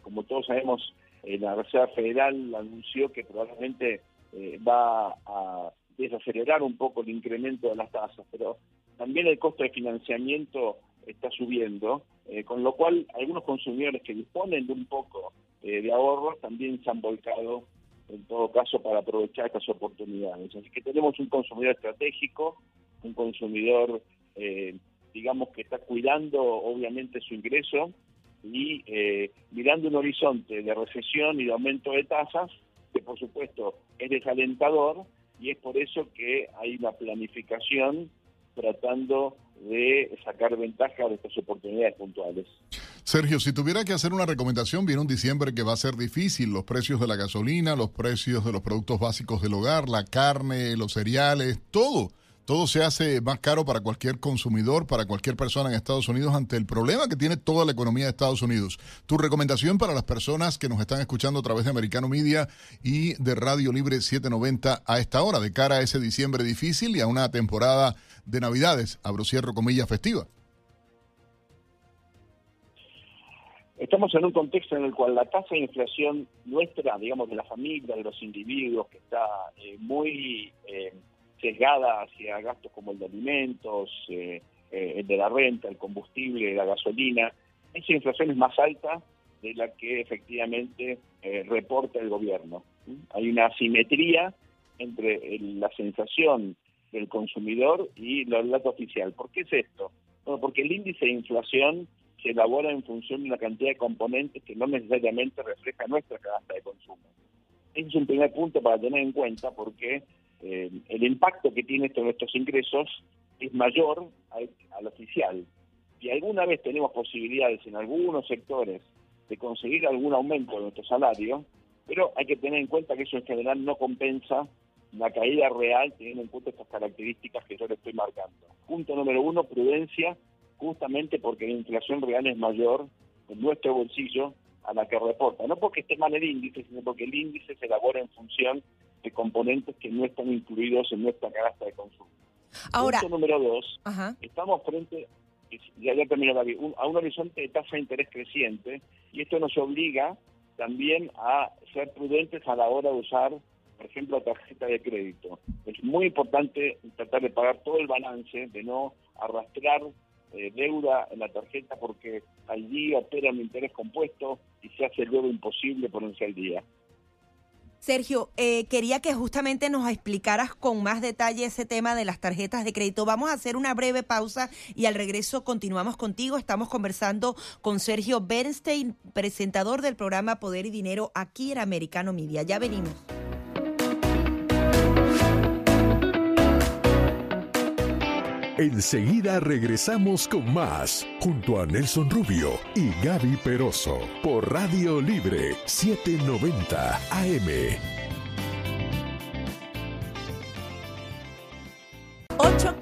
como todos sabemos, la Reserva Federal anunció que probablemente eh, va a desacelerar un poco el incremento de las tasas, pero también el costo de financiamiento está subiendo, eh, con lo cual algunos consumidores que disponen de un poco eh, de ahorros también se han volcado en todo caso para aprovechar estas oportunidades. Así que tenemos un consumidor estratégico, un consumidor, digamos, que está cuidando obviamente su ingreso y mirando un horizonte de recesión y de aumento de tasas que por supuesto es desalentador y es por eso que hay una planificación tratando de sacar ventaja de estas oportunidades puntuales. Sergio, si tuviera que hacer una recomendación, viene un diciembre que va a ser difícil. Los precios de la gasolina, los precios de los productos básicos del hogar, la carne, los cereales, todo. Todo se hace más caro para cualquier consumidor, para cualquier persona en Estados Unidos ante el problema que tiene toda la economía de Estados Unidos. Tu recomendación para las personas que nos están escuchando a través de Americano Media y de Radio Libre 790 a esta hora, de cara a ese diciembre difícil y a una temporada de Navidades, abro cierro comillas festiva. Estamos en un contexto en el cual la tasa de inflación nuestra, digamos, de la familia, de los individuos, que está eh, muy eh, sesgada hacia gastos como el de alimentos, eh, el de la renta, el combustible, la gasolina, esa inflación es más alta de la que efectivamente reporta el gobierno. Hay una asimetría entre la sensación del consumidor y la datos oficial. ¿Por qué es esto? Bueno, porque el índice de inflación se elabora en función de una cantidad de componentes que no necesariamente refleja nuestra canasta de consumo. Ese es un primer punto para tener en cuenta porque eh, el impacto que tiene esto en nuestros ingresos es mayor al, al oficial. Si alguna vez tenemos posibilidades en algunos sectores de conseguir algún aumento de nuestro salario, pero hay que tener en cuenta que eso en general no compensa la caída real teniendo en cuenta estas características que yo le estoy marcando. Punto número uno, prudencia justamente porque la inflación real es mayor en nuestro bolsillo a la que reporta. No porque esté mal el índice, sino porque el índice se elabora en función de componentes que no están incluidos en nuestra canasta de consumo. Ahora, Punto número dos, estamos frente ya, ya terminó David, a un horizonte de tasa de interés creciente y esto nos obliga también a ser prudentes a la hora de usar, por ejemplo, la tarjeta de crédito. Es muy importante tratar de pagar todo el balance, de no arrastrar eh, deuda en la tarjeta porque al día opera un interés compuesto y se hace luego imposible ponerse al día. Sergio, eh, quería que justamente nos explicaras con más detalle ese tema de las tarjetas de crédito. Vamos a hacer una breve pausa y al regreso continuamos contigo. Estamos conversando con Sergio Bernstein, presentador del programa Poder y Dinero aquí en Americano Media. Ya venimos. Enseguida regresamos con más, junto a Nelson Rubio y Gaby Peroso, por Radio Libre 790 AM.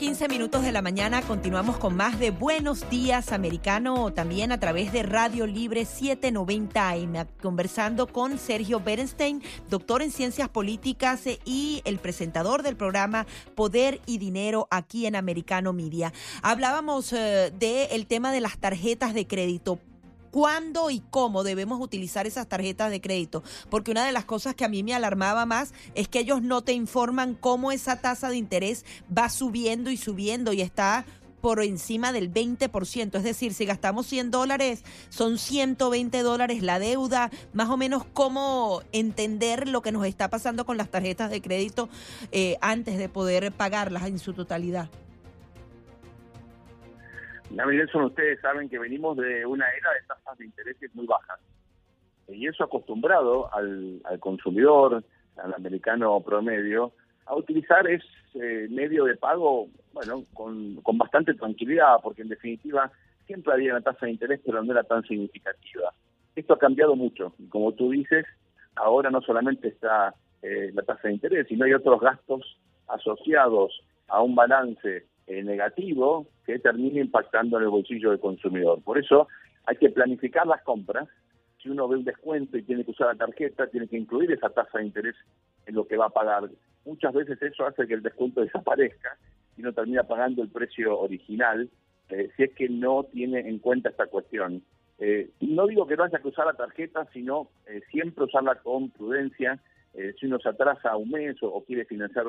15 minutos de la mañana, continuamos con más de Buenos Días Americano, también a través de Radio Libre 790 AM, conversando con Sergio Berenstein, doctor en Ciencias Políticas y el presentador del programa Poder y Dinero aquí en Americano Media. Hablábamos eh, del tema de las tarjetas de crédito cuándo y cómo debemos utilizar esas tarjetas de crédito. Porque una de las cosas que a mí me alarmaba más es que ellos no te informan cómo esa tasa de interés va subiendo y subiendo y está por encima del 20%. Es decir, si gastamos 100 dólares, son 120 dólares la deuda. Más o menos cómo entender lo que nos está pasando con las tarjetas de crédito eh, antes de poder pagarlas en su totalidad. Nelson, ustedes saben que venimos de una era de tasas de intereses muy bajas. Y eso acostumbrado al, consumidor, al americano promedio, a utilizar ese medio de pago, bueno, con, con bastante tranquilidad, porque en definitiva siempre había una tasa de interés, pero no era tan significativa. Esto ha cambiado mucho. Y como tú dices, ahora no solamente está eh, la tasa de interés, sino hay otros gastos asociados a un balance eh, negativo que termine impactando en el bolsillo del consumidor. Por eso hay que planificar las compras. Si uno ve un descuento y tiene que usar la tarjeta, tiene que incluir esa tasa de interés en lo que va a pagar. Muchas veces eso hace que el descuento desaparezca y no termina pagando el precio original, eh, si es que no tiene en cuenta esta cuestión. Eh, no digo que no haya que usar la tarjeta, sino siempre usarla con prudencia. si uno se atrasa un mes o quiere financiar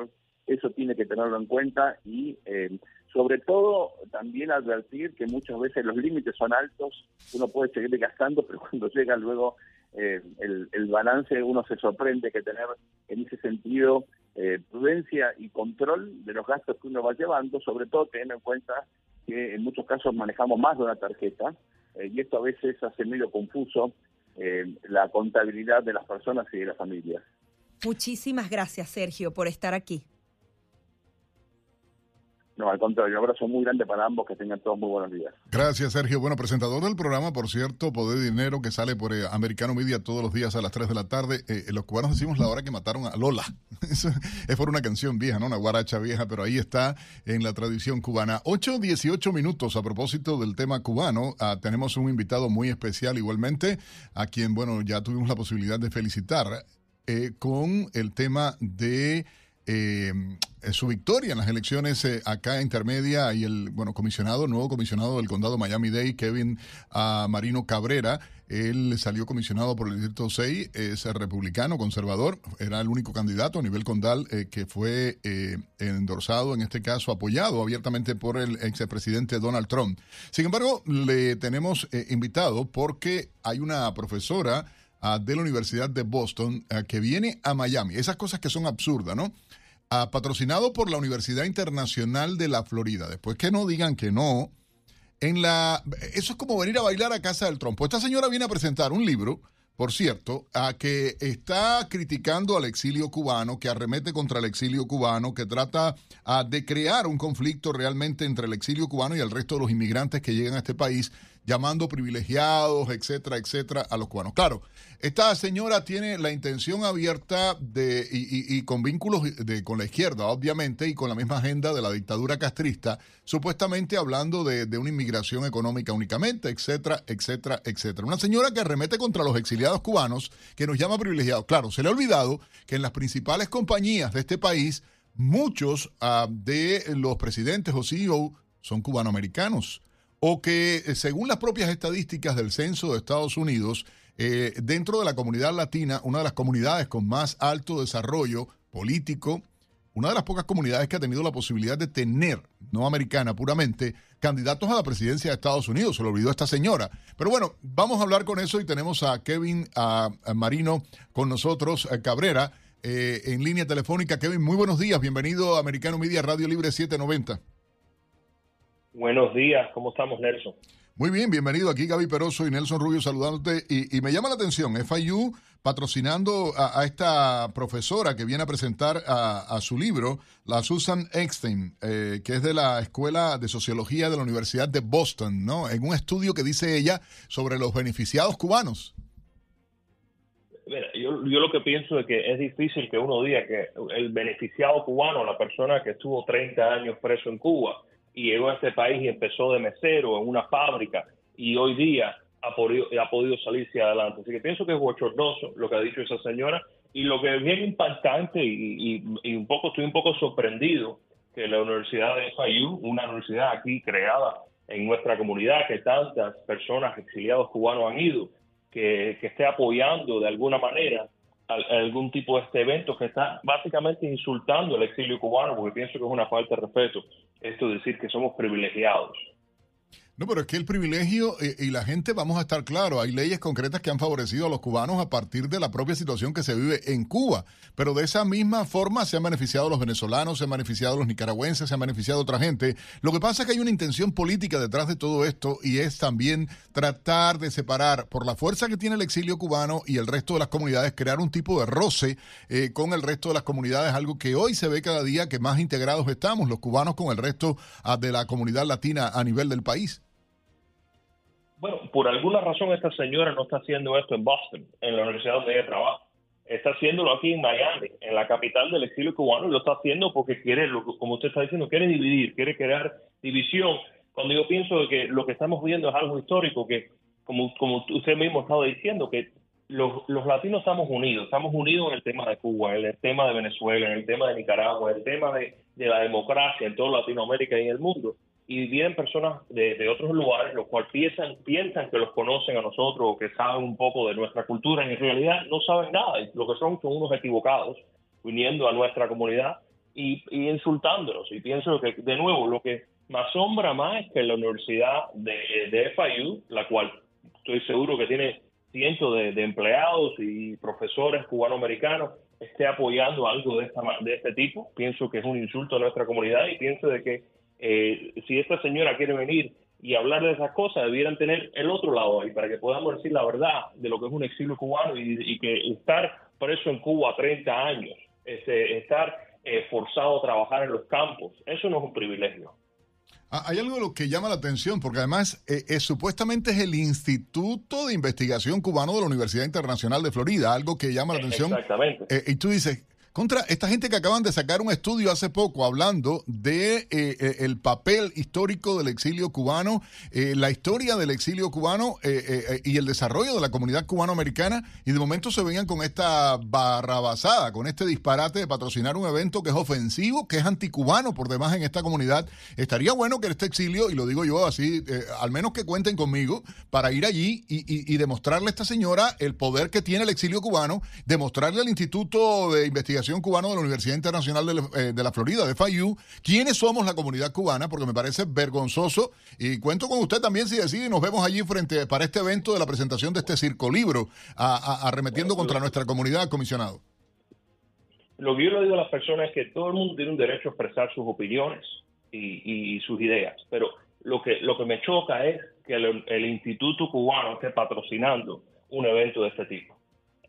eso tiene que tenerlo en cuenta y eh, sobre todo también advertir que muchas veces los límites son altos, uno puede seguir gastando, pero cuando llega luego eh, el, balance uno se sorprende que tener en ese sentido eh, prudencia y control de los gastos que uno va llevando, sobre todo teniendo en cuenta que en muchos casos manejamos más de una tarjeta y esto a veces hace medio confuso la contabilidad de las personas y de las familias. Muchísimas gracias, Sergio, por estar aquí. No, al contrario, un abrazo muy grande para ambos, que tengan todos muy buenos días. Gracias, Sergio. Bueno, presentador del programa, por cierto, Poder Dinero, que sale por eh, Americano Media todos los días a las 3 de la tarde. Eh, los cubanos decimos la hora que mataron a Lola. es por una canción vieja, ¿no? Una guaracha vieja, pero ahí está en la tradición cubana. 8, 18 minutos a propósito del tema cubano. Ah, tenemos un invitado muy especial igualmente, a quien, bueno, ya tuvimos la posibilidad de felicitar eh, con el tema de eh, su victoria en las elecciones eh, acá intermedia y el bueno comisionado, nuevo comisionado del condado Miami-Dade, Kevin uh, Marino Cabrera. Él salió comisionado por el Distrito 6, es republicano, conservador, era el único candidato a nivel condal eh, que fue eh, endorsado, en este caso apoyado abiertamente por el expresidente Donald Trump. Sin embargo, le tenemos eh, invitado porque hay una profesora uh, de la Universidad de Boston uh, que viene a Miami. Esas cosas que son absurdas, ¿no? Uh, patrocinado por la Universidad Internacional de la Florida. Después que no digan que no, en la eso es como venir a bailar a casa del trompo. Esta señora viene a presentar un libro, por cierto, a que está criticando al exilio cubano, que arremete contra el exilio cubano, que trata de crear un conflicto realmente entre el exilio cubano y el resto de los inmigrantes que llegan a este país llamando privilegiados, etcétera, etcétera, a los cubanos. Claro, esta señora tiene la intención abierta de, y, y, y con vínculos de, con la izquierda, obviamente, y con la misma agenda de la dictadura castrista, supuestamente hablando de, de una inmigración económica únicamente, etcétera, etcétera, etcétera. Una señora que arremete contra los exiliados cubanos, que nos llama privilegiados. Claro, se le ha olvidado que en las principales compañías de este país, muchos uh, de los presidentes o CEO son cubanoamericanos o que según las propias estadísticas del censo de Estados Unidos, eh, dentro de la comunidad latina, una de las comunidades con más alto desarrollo político, una de las pocas comunidades que ha tenido la posibilidad de tener, no americana puramente, candidatos a la presidencia de Estados Unidos. Se lo olvidó esta señora. Pero bueno, vamos a hablar con eso y tenemos a Kevin a, Marino con nosotros, a Cabrera, eh, en línea telefónica. Kevin, muy buenos días. Bienvenido a Americano Media Radio Libre 790. Buenos días, ¿cómo estamos, Nelson? Muy bien, bienvenido aquí Gaby Peroso y Nelson Rubio saludándote. Y, y me llama la atención, FIU patrocinando a, a, esta profesora que viene a presentar a, a su libro, la Susan Eckstein, eh, que es de la Escuela de Sociología de la Universidad de Boston, ¿no? En un estudio que dice ella sobre los beneficiados cubanos. Mira, yo, yo lo que pienso es que es difícil que uno diga que el beneficiado cubano, la persona que estuvo 30 años preso en Cuba, y llegó a este país y empezó de mesero en una fábrica y hoy día ha podido, ha podido salirse adelante. Así que pienso que es bochornoso lo que ha dicho esa señora y lo que es bien impactante y, un poco estoy un poco sorprendido que la Universidad de FIU, una universidad aquí creada en nuestra comunidad, que tantas personas exiliados cubanos han ido, que, que esté apoyando de alguna manera algún tipo de este evento que está básicamente insultando el exilio cubano, porque pienso que es una falta de respeto esto de decir que somos privilegiados. No, pero es que el privilegio eh, y la gente, vamos a estar claros, hay leyes concretas que han favorecido a los cubanos a partir de la propia situación que se vive en Cuba, pero de esa misma forma se han beneficiado los venezolanos, se han beneficiado los nicaragüenses, se han beneficiado otra gente. Lo que pasa es que hay una intención política detrás de todo esto y es también tratar de separar por la fuerza que tiene el exilio cubano y el resto de las comunidades, crear un tipo de roce eh, con el resto de las comunidades, algo que hoy se ve cada día que más integrados estamos los cubanos con el resto uh, de la comunidad latina a nivel del país. Bueno, por alguna razón esta señora no está haciendo esto en Boston, en la universidad donde ella trabaja. Está haciéndolo aquí en Miami, en la capital del exilio cubano, y lo está haciendo porque quiere, como usted está diciendo, quiere dividir, quiere crear división. Cuando yo pienso que lo que estamos viendo es algo histórico, que como, como usted mismo estaba diciendo, que los, los latinos estamos unidos, estamos unidos en el tema de Cuba, en el tema de Venezuela, en el tema de Nicaragua, en el tema de, de la democracia en toda Latinoamérica y en el mundo y vienen personas de, de, otros lugares, los cuales piensan, piensan que los conocen a nosotros o que saben un poco de nuestra cultura, y en realidad no saben nada, lo que son son unos equivocados, viniendo a nuestra comunidad y, y insultándonos. Y pienso que, de nuevo, lo que me asombra más es que la Universidad de, de FIU, la cual estoy seguro que tiene cientos de, de empleados y profesores cubanoamericanos, esté apoyando algo de, esta, de este tipo. Pienso que es un insulto a nuestra comunidad y pienso de que eh, si esta señora quiere venir y hablar de esas cosas, debieran tener el otro lado ahí para que podamos decir la verdad de lo que es un exilio cubano y, y que estar preso en Cuba 30 años, este, estar eh, forzado a trabajar en los campos. Eso no es un privilegio. Ah, Hay algo lo que llama la atención, porque además eh, eh, supuestamente es el Instituto de Investigación Cubano de la Universidad Internacional de Florida, algo que llama la atención. Exactamente. Eh, y tú dices, contra esta gente que acaban de sacar un estudio hace poco hablando de eh, eh, el papel histórico del exilio cubano, eh, la historia del exilio cubano eh, y el desarrollo de la comunidad cubano-americana, y de momento se venían con esta barrabasada, con este disparate de patrocinar un evento que es ofensivo, que es anticubano por demás en esta comunidad. Estaría bueno que este exilio, y lo digo yo así, al menos que cuenten conmigo, para ir allí y, y- y demostrarle a esta señora el poder que tiene el exilio cubano, demostrarle al Instituto de Investigación Cubano de la Universidad Internacional de la, eh, de la Florida, de FIU, quiénes somos la comunidad cubana, porque me parece vergonzoso. Y cuento con usted también si decide, y nos vemos allí frente para este evento de la presentación de este circo libro, a- a- arremetiendo contra nuestra comunidad, comisionado. Lo que yo le digo a las personas es que todo el mundo tiene un derecho a expresar sus opiniones y, y sus ideas, pero lo que, lo que me choca es que el, el Instituto Cubano esté patrocinando un evento de este tipo.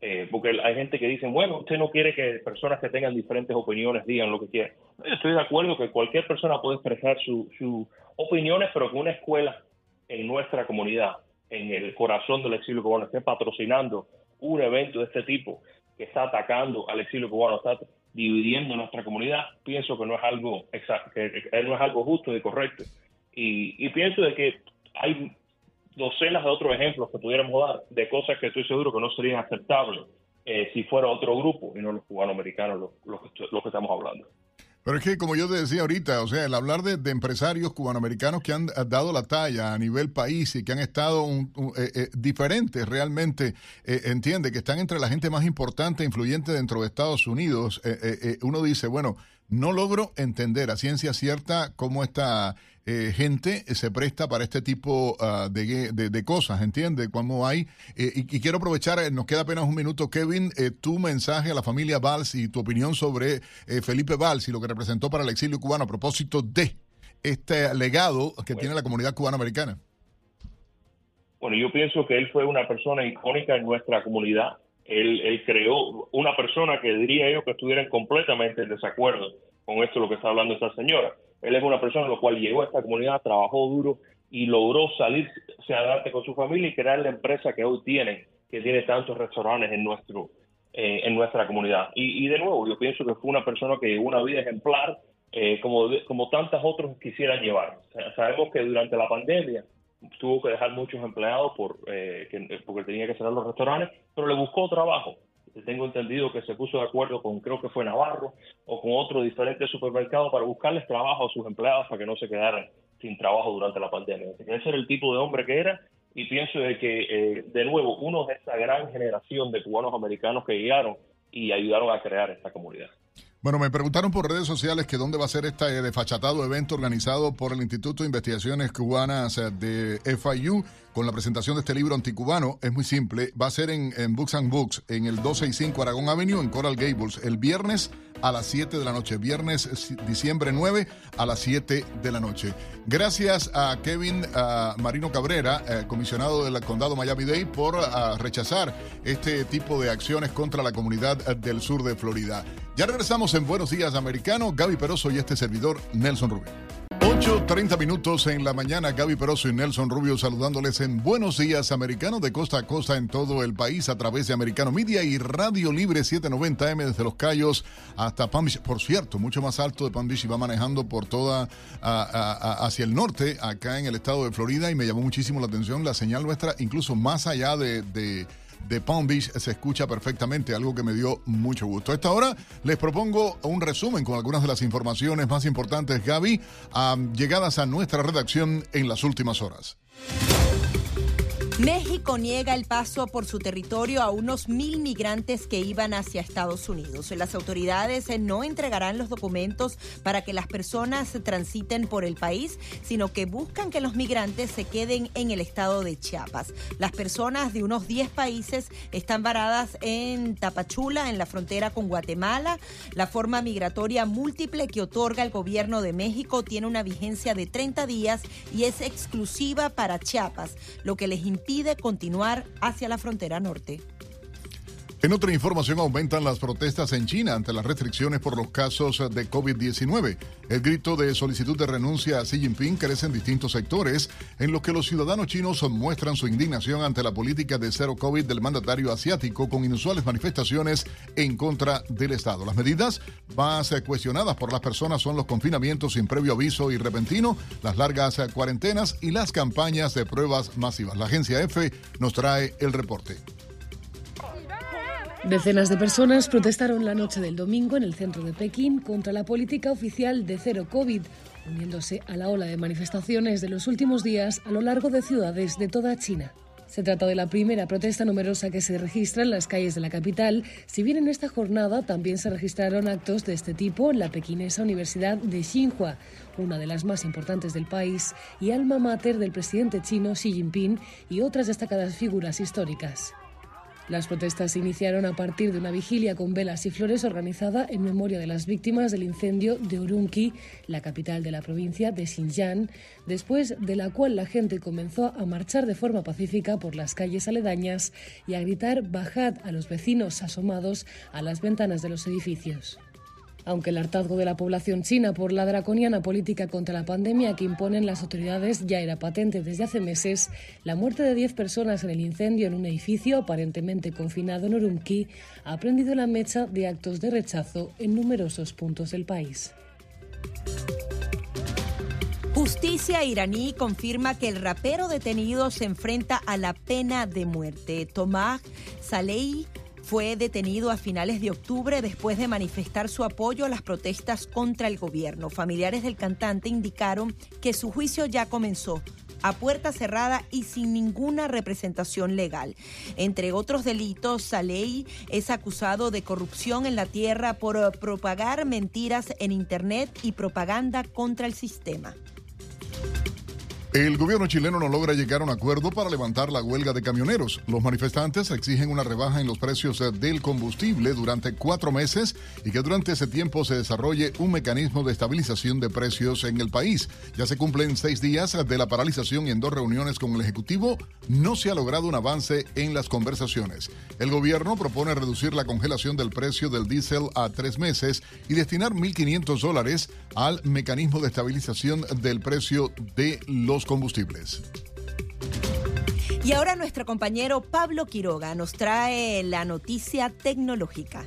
Eh, porque hay gente que dice, bueno, usted no quiere que personas que tengan diferentes opiniones digan lo que quieran. Estoy de acuerdo que cualquier persona puede expresar sus su opiniones, pero que una escuela en nuestra comunidad, en el corazón del exilio cubano, esté patrocinando un evento de este tipo que está atacando al exilio cubano, está dividiendo nuestra comunidad, pienso que no es algo exacto, que no es algo justo y correcto. Y, y pienso de que hay docenas de otros ejemplos que pudiéramos dar de cosas que estoy seguro que no serían aceptables eh, si fuera otro grupo y no los cubanoamericanos los, los, que, estamos hablando. Pero es que, como yo te decía ahorita, o sea, el hablar de, empresarios cubanoamericanos que han dado la talla a nivel país y que han estado eh, eh, diferentes realmente, eh, entiende, que están entre la gente más importante e influyente dentro de Estados Unidos, eh, eh, eh, uno dice, bueno, no logro entender a ciencia cierta cómo esta eh, gente se presta para este tipo ah, de, de- de cosas, ¿entiende? Cómo hay, eh, y, y quiero aprovechar, eh, nos queda apenas un minuto, Kevin, eh, tu mensaje a la familia Valls y tu opinión sobre eh, Felipe Valls y lo que representó para el exilio cubano a propósito de este legado que tiene la comunidad cubano-americana. Bueno, yo pienso que él fue una persona icónica en nuestra comunidad. Él, él creó una persona que diría yo que estuvieran completamente en desacuerdo con esto lo que está hablando esta señora. Él es una persona la cual llegó a esta comunidad, trabajó duro y logró salirse adelante con su familia y crear la empresa que hoy tienen, que tiene tantos restaurantes en nuestro eh, en nuestra comunidad. Y, de nuevo, yo pienso que fue una persona que llevó una vida ejemplar, eh, como, como tantas otros quisieran llevar. Sabemos que durante la pandemia tuvo que dejar muchos empleados por, eh, que- porque tenía que cerrar los restaurantes, pero le buscó trabajo. Tengo entendido que se puso de acuerdo con, creo que fue Navarro, o con otros diferentes supermercados para buscarles trabajo a sus empleados para que no se quedaran sin trabajo durante la pandemia. Ese era el tipo de hombre que era, y pienso de que, eh, de nuevo, uno de esa gran generación de cubanos americanos que llegaron y ayudaron a crear esta comunidad. Bueno, me preguntaron por redes sociales que dónde va a ser este eh, desfachatado evento organizado por el Instituto de Investigaciones Cubanas eh, de FIU con la presentación de este libro anticubano. Es muy simple, va a ser en, Books and Books, en el 265 Aragón Avenue, en Coral Gables, el viernes a las 7 de la noche, viernes eh, diciembre 9 a las 7 de la noche. Gracias a Kevin Marino Cabrera, comisionado del condado Miami-Dade, por ah, rechazar este tipo de acciones contra la comunidad del sur de Florida. Ya regresamos en Buenos Días Americano. Gaby Peroso y este servidor, Nelson Rubio. 8.30 minutos en la mañana, Gaby Peroso y Nelson Rubio saludándoles en Buenos Días Americano de costa a costa en todo el país a través de Americano Media y Radio Libre 790M desde Los Cayos hasta Palm Beach. Por cierto, mucho más alto de Palm Beach y va manejando por toda, hacia el norte, acá en el estado de Florida y me llamó muchísimo la atención la señal nuestra, incluso más allá de de Palm Beach se escucha perfectamente, algo que me dio mucho gusto. A esta hora les propongo un resumen con algunas de las informaciones más importantes, Gaby, llegadas a nuestra redacción en las últimas horas. México niega el paso por su territorio a unos mil migrantes que iban hacia Estados Unidos. Las autoridades eh, no entregarán los documentos para que las personas transiten por el país, sino que buscan que los migrantes se queden en el estado de Chiapas. Las personas de unos 10 países están varadas en Tapachula, en la frontera con Guatemala. La forma migratoria múltiple que otorga el gobierno de México tiene una vigencia de 30 días y es exclusiva para Chiapas, lo que les impide continuar hacia la frontera norte. En otra información, aumentan las protestas en China ante las restricciones por los casos de COVID-19. El grito de solicitud de renuncia a Xi Jinping crece en distintos sectores, en los que los ciudadanos chinos muestran su indignación ante la política de cero COVID del mandatario asiático, con inusuales manifestaciones en contra del Estado. Las medidas más cuestionadas por las personas son los confinamientos sin previo aviso y repentino, las largas cuarentenas y las campañas de pruebas masivas. La agencia F nos trae el reporte. Decenas de personas protestaron la noche del domingo en el centro de Pekín contra la política oficial de cero COVID, uniéndose a la ola de manifestaciones de los últimos días a lo largo de ciudades de toda China. Se trata de la primera protesta numerosa que se registra en las calles de la capital, si bien en esta jornada también se registraron actos de este tipo en la pequinesa Universidad de Xinhua, una de las más importantes del país y alma mater del presidente chino Xi Jinping y otras destacadas figuras históricas. Las protestas se iniciaron a partir de una vigilia con velas y flores organizada en memoria de las víctimas del incendio de Urumqi, la capital de la provincia de Xinjiang, después de la cual la gente comenzó a marchar de forma pacífica por las calles aledañas y a gritar bajad a los vecinos asomados a las ventanas de los edificios. Aunque el hartazgo de la población china por la draconiana política contra la pandemia que imponen las autoridades ya era patente desde hace meses, la muerte de 10 personas en el incendio en un edificio aparentemente confinado en Urumqi ha prendido la mecha de actos de rechazo en numerosos puntos del país. Justicia iraní confirma que el rapero detenido se enfrenta a la pena de muerte. Tomás Salei fue detenido a finales de octubre después de manifestar su apoyo a las protestas contra el gobierno. Familiares del cantante indicaron que su juicio ya comenzó a puerta cerrada y sin ninguna representación legal. Entre otros delitos, Saleh es acusado de corrupción en la tierra por propagar mentiras en Internet y propaganda contra el sistema. El gobierno chileno no logra llegar a un acuerdo para levantar la huelga de camioneros. Los manifestantes exigen una rebaja en los precios del combustible durante cuatro meses y que durante ese tiempo se desarrolle un mecanismo de estabilización de precios en el país. Ya se cumplen seis días de la paralización y en dos reuniones con el Ejecutivo no se ha logrado un avance en las conversaciones. El gobierno propone reducir la congelación del precio del diésel a tres meses y destinar 1.500 dólares al mecanismo de estabilización del precio de los combustibles. Y ahora nuestro compañero Pablo Quiroga nos trae la noticia tecnológica.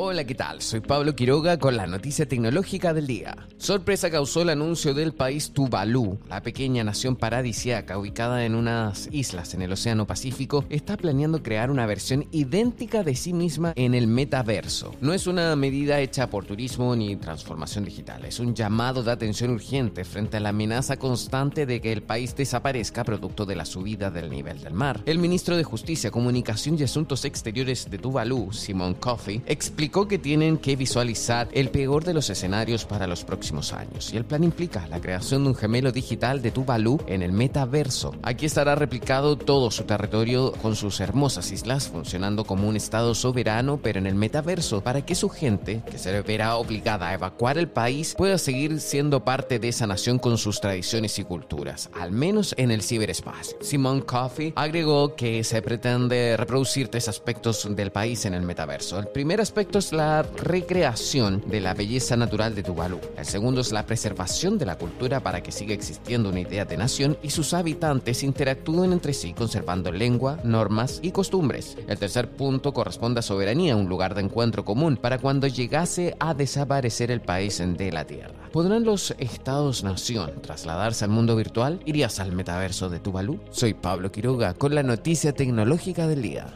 Hola, ¿qué tal? Soy Pablo Quiroga con la noticia tecnológica del día. Sorpresa causó el anuncio del país Tuvalu, la pequeña nación paradisiaca ubicada en unas islas en el Océano Pacífico, está planeando crear una versión idéntica de sí misma en el metaverso. No es una medida hecha por turismo ni transformación digital, es un llamado de atención urgente frente a la amenaza constante de que el país desaparezca producto de la subida del nivel del mar. El ministro de Justicia, Comunicación y Asuntos Exteriores de Tuvalu, Simon Coffey, explicó que tienen que visualizar el peor de los escenarios para los próximos años y el plan implica la creación de un gemelo digital de Tuvalu en el metaverso. Aquí estará replicado todo su territorio con sus hermosas islas funcionando como un estado soberano pero en el metaverso para que su gente, que se verá obligada a evacuar el país, pueda seguir siendo parte de esa nación con sus tradiciones y culturas, al menos en el ciberespacio. Simon Coffey agregó que se pretende reproducir tres aspectos del país en el metaverso. El primer aspecto es la recreación de la belleza natural de Tuvalu. El segundo es la preservación de la cultura para que siga existiendo una idea de nación y sus habitantes interactúen entre sí conservando lengua, normas y costumbres. El tercer punto corresponde a soberanía, un lugar de encuentro común para cuando llegase a desaparecer el país de la Tierra. ¿Podrán los estados-nación trasladarse al mundo virtual? ¿Irías al metaverso de Tuvalu? Soy Pablo Quiroga con la noticia tecnológica del día.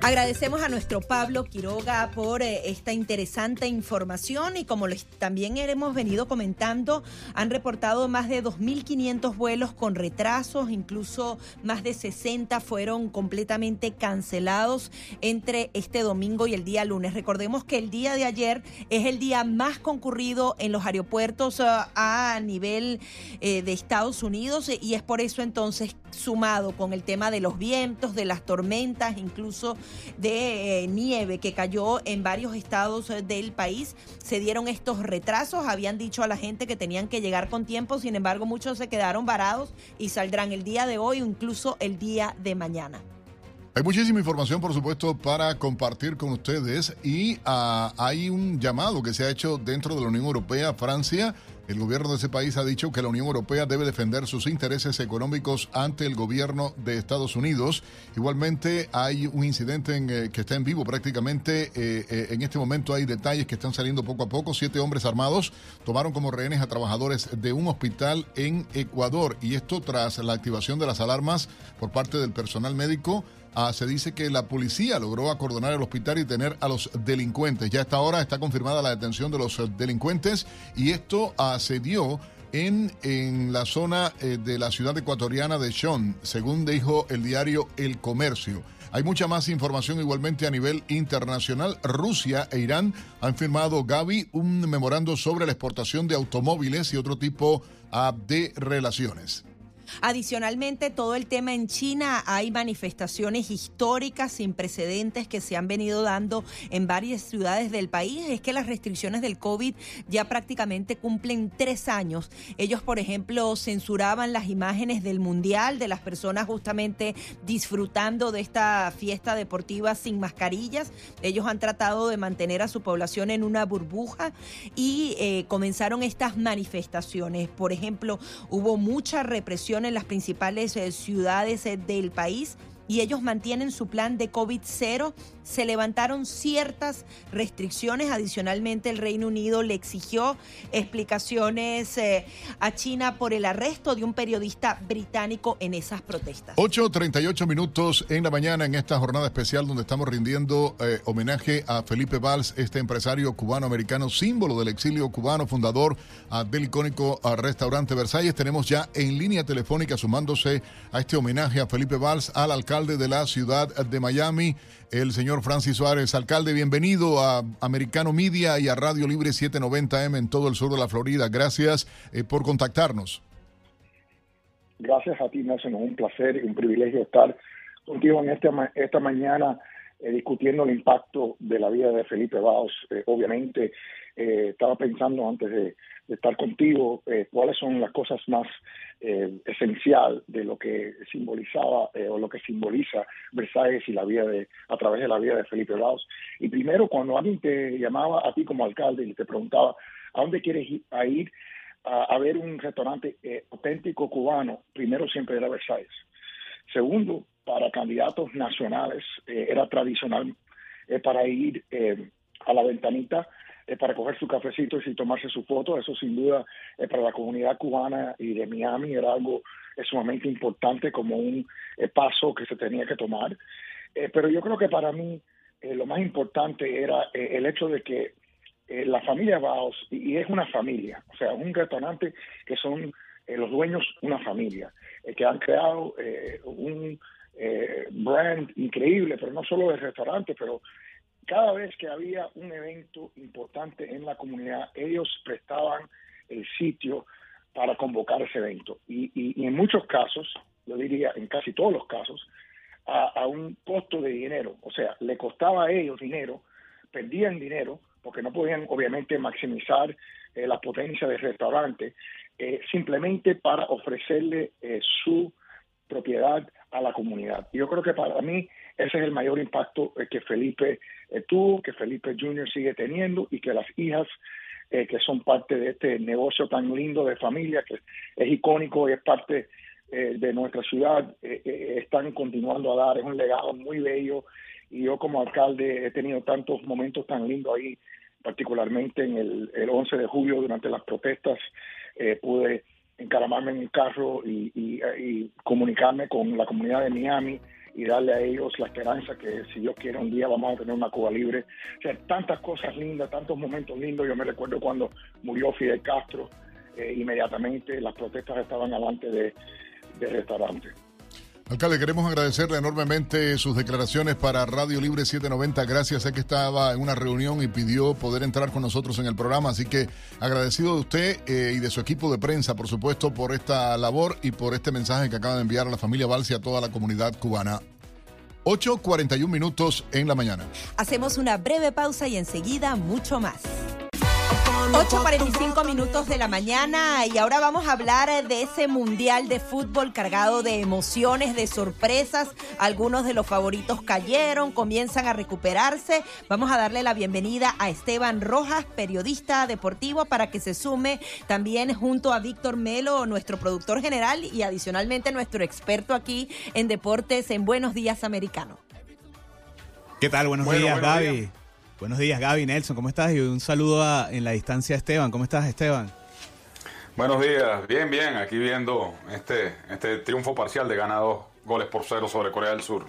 Agradecemos a nuestro Pablo Quiroga por eh, esta interesante información y como les también hemos venido comentando, han reportado más de 2.500 vuelos con retrasos, incluso más de 60 fueron completamente cancelados entre este domingo y el día lunes. Recordemos que el día de ayer es el día más concurrido en los aeropuertos uh, a nivel eh, de Estados Unidos y es por eso entonces sumado con el tema de los vientos, de las tormentas, incluso de eh, nieve que cayó en varios estados eh, del país, se dieron estos retrasos. Habían dicho a la gente que tenían que llegar con tiempo, sin embargo muchos se quedaron varados y saldrán el día de hoy o incluso el día de mañana. Hay muchísima información, por supuesto, para compartir con ustedes y ah, hay un llamado que se ha hecho dentro de la Unión Europea, Francia. El gobierno de ese país ha dicho que la Unión Europea debe defender sus intereses económicos ante el gobierno de Estados Unidos. Igualmente hay un incidente en, eh, que está en vivo prácticamente. Eh, eh, en este momento hay detalles que están saliendo poco a poco. Siete hombres armados tomaron como rehenes a trabajadores de un hospital en Ecuador y esto tras la activación de las alarmas por parte del personal médico Ah, se dice que la policía logró acordonar el hospital y tener a los delincuentes. Ya a esta hora está confirmada la detención de los eh, delincuentes y esto ah, se dio en, en la zona eh, de la ciudad ecuatoriana de Sean, según dijo el diario El Comercio. Hay mucha más información igualmente a nivel internacional. Rusia e Irán han firmado, Gaby, un memorando sobre la exportación de automóviles y otro tipo ah, de relaciones. Adicionalmente, todo el tema en China, hay manifestaciones históricas sin precedentes que se han venido dando en varias ciudades del país. Es que las restricciones del COVID ya prácticamente cumplen tres años. Ellos, por ejemplo, censuraban las imágenes del Mundial, de las personas justamente disfrutando de esta fiesta deportiva sin mascarillas. Ellos han tratado de mantener a su población en una burbuja y eh, comenzaron estas manifestaciones. Por ejemplo, hubo mucha represión en las principales eh, ciudades eh, del país y ellos mantienen su plan de COVID-0. Se levantaron ciertas restricciones. Adicionalmente, el Reino Unido le exigió explicaciones eh, a China por el arresto de un periodista británico en esas protestas. 8.38 minutos en la mañana en esta jornada especial donde estamos rindiendo eh, homenaje a Felipe Valls, este empresario cubano-americano, símbolo del exilio cubano, fundador del icónico restaurante Versalles. Tenemos ya en línea telefónica sumándose a este homenaje a Felipe Valls al alcalde de la ciudad de Miami, el señor Francis Suárez. Alcalde, bienvenido a Americano Media y a Radio Libre 790M en todo el sur de la Florida. Gracias eh, por contactarnos. Gracias a ti, Nelson. Es un placer y un privilegio estar contigo en este, esta mañana eh, discutiendo el impacto de la vida de Felipe Baos. Eh, obviamente, estaba pensando antes de, estar contigo cuáles son las cosas más eh, esencial de lo que simbolizaba eh, o lo que simboliza Versailles y la vida de a través de la vida de Felipe Laos. Y primero, cuando alguien te llamaba a ti como alcalde y te preguntaba a dónde quieres ir a, ir a, ver un restaurante eh, auténtico cubano, primero siempre era Versailles. Segundo, para candidatos nacionales era tradicional para ir a la ventanita eh, para coger su cafecito y tomarse su foto. Eso sin duda eh, para la comunidad cubana y de Miami era algo sumamente importante como un eh, paso que se tenía que tomar. pero yo creo que para mí lo más importante era el hecho de que la familia Baos, y, es una familia, o sea, un restaurante que son los dueños una familia, que han creado un brand increíble, pero no solo de restaurante, pero cada vez que había un evento importante en la comunidad, ellos prestaban el sitio para convocar ese evento. Y, en muchos casos, yo diría en casi todos los casos, a, un costo de dinero. O sea, le costaba a ellos dinero, perdían dinero, porque no podían obviamente maximizar eh, la potencia del restaurante, eh, simplemente para ofrecerle eh, su propiedad a la comunidad. Yo creo que para mí ese es el mayor impacto eh, que Felipe eh, tuvo, que Felipe Jr. sigue teniendo y que las hijas eh, que son parte de este negocio tan lindo de familia, que es icónico y es parte de nuestra ciudad, están continuando a dar. Es un legado muy bello y yo como alcalde he tenido tantos momentos tan lindos ahí, particularmente en el, el 11 de julio durante las protestas, pude encaramarme en un carro y comunicarme con la comunidad de Miami y darle a ellos la esperanza que si Dios quiere un día vamos a tener una Cuba libre. O sea, tantas cosas lindas, tantos momentos lindos. Yo me recuerdo cuando murió Fidel Castro, eh, inmediatamente las protestas estaban delante de, del restaurante. Alcalde, queremos agradecerle enormemente sus declaraciones para Radio Libre 790. Gracias, sé que estaba en una reunión y pidió poder entrar con nosotros en el programa, así que agradecido de usted eh, y de su equipo de prensa, por supuesto, por esta labor y por este mensaje que acaba de enviar a la familia Valsi y a toda la comunidad cubana. 8.41 minutos en la mañana. Hacemos una breve pausa y enseguida mucho más. 8.45 minutos de la mañana y ahora vamos a hablar de ese mundial de fútbol cargado de emociones, de sorpresas. Algunos de los favoritos cayeron, comienzan a recuperarse. Vamos a darle la bienvenida a Esteban Rojas, periodista deportivo, para que se sume también junto a Víctor Melo, nuestro productor general y adicionalmente nuestro experto aquí en deportes en Buenos Días Americano. ¿Qué tal? Buenos Bueno, días, buenos Gaby. días. Buenos días, Gaby, Nelson, ¿cómo estás? Y un saludo a- en la distancia a Esteban. ¿Cómo estás, Esteban? Buenos días, bien, bien, aquí viendo este, este triunfo parcial de gana dos goles por cero sobre Corea del Sur.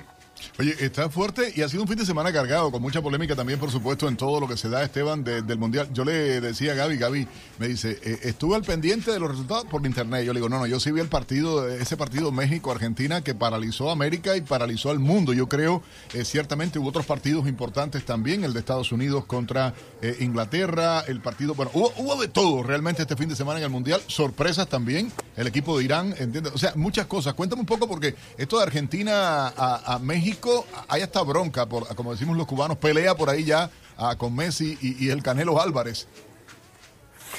Oye, está fuerte y ha sido un fin de semana cargado, con mucha polémica también, por supuesto, en todo lo que se da, Esteban, de- del Mundial. Yo le decía a Gaby, Gaby me dice, eh, estuve al pendiente de los resultados por internet. Yo le digo, no, no, yo sí vi el partido, ese partido México-Argentina que paralizó a América y paralizó al mundo. Yo creo, eh, ciertamente hubo otros partidos importantes también, el de Estados Unidos contra eh, Inglaterra, el partido, bueno, hubo, de todo realmente este fin de semana en el Mundial, sorpresas también, el equipo de Irán, ¿entiendes? O sea, muchas cosas. Cuéntame un poco porque esto de Argentina a México, hay hasta bronca, como decimos los cubanos, pelea por ahí ya ah, con Messi y, el Canelo Álvarez.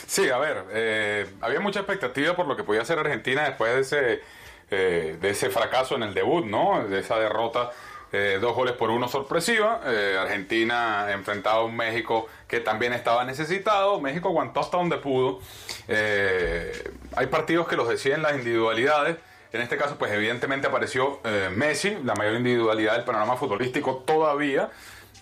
Sí, a ver, eh, había mucha expectativa por lo que podía hacer Argentina después de ese, eh, de ese fracaso en el debut, ¿no? De esa derrota, eh, dos goles por uno sorpresiva. Argentina enfrentaba a un México que también estaba necesitado. México aguantó hasta donde pudo. Hay partidos que los deciden las individualidades. En este caso, pues evidentemente apareció eh, Messi, la mayor individualidad del panorama futbolístico todavía.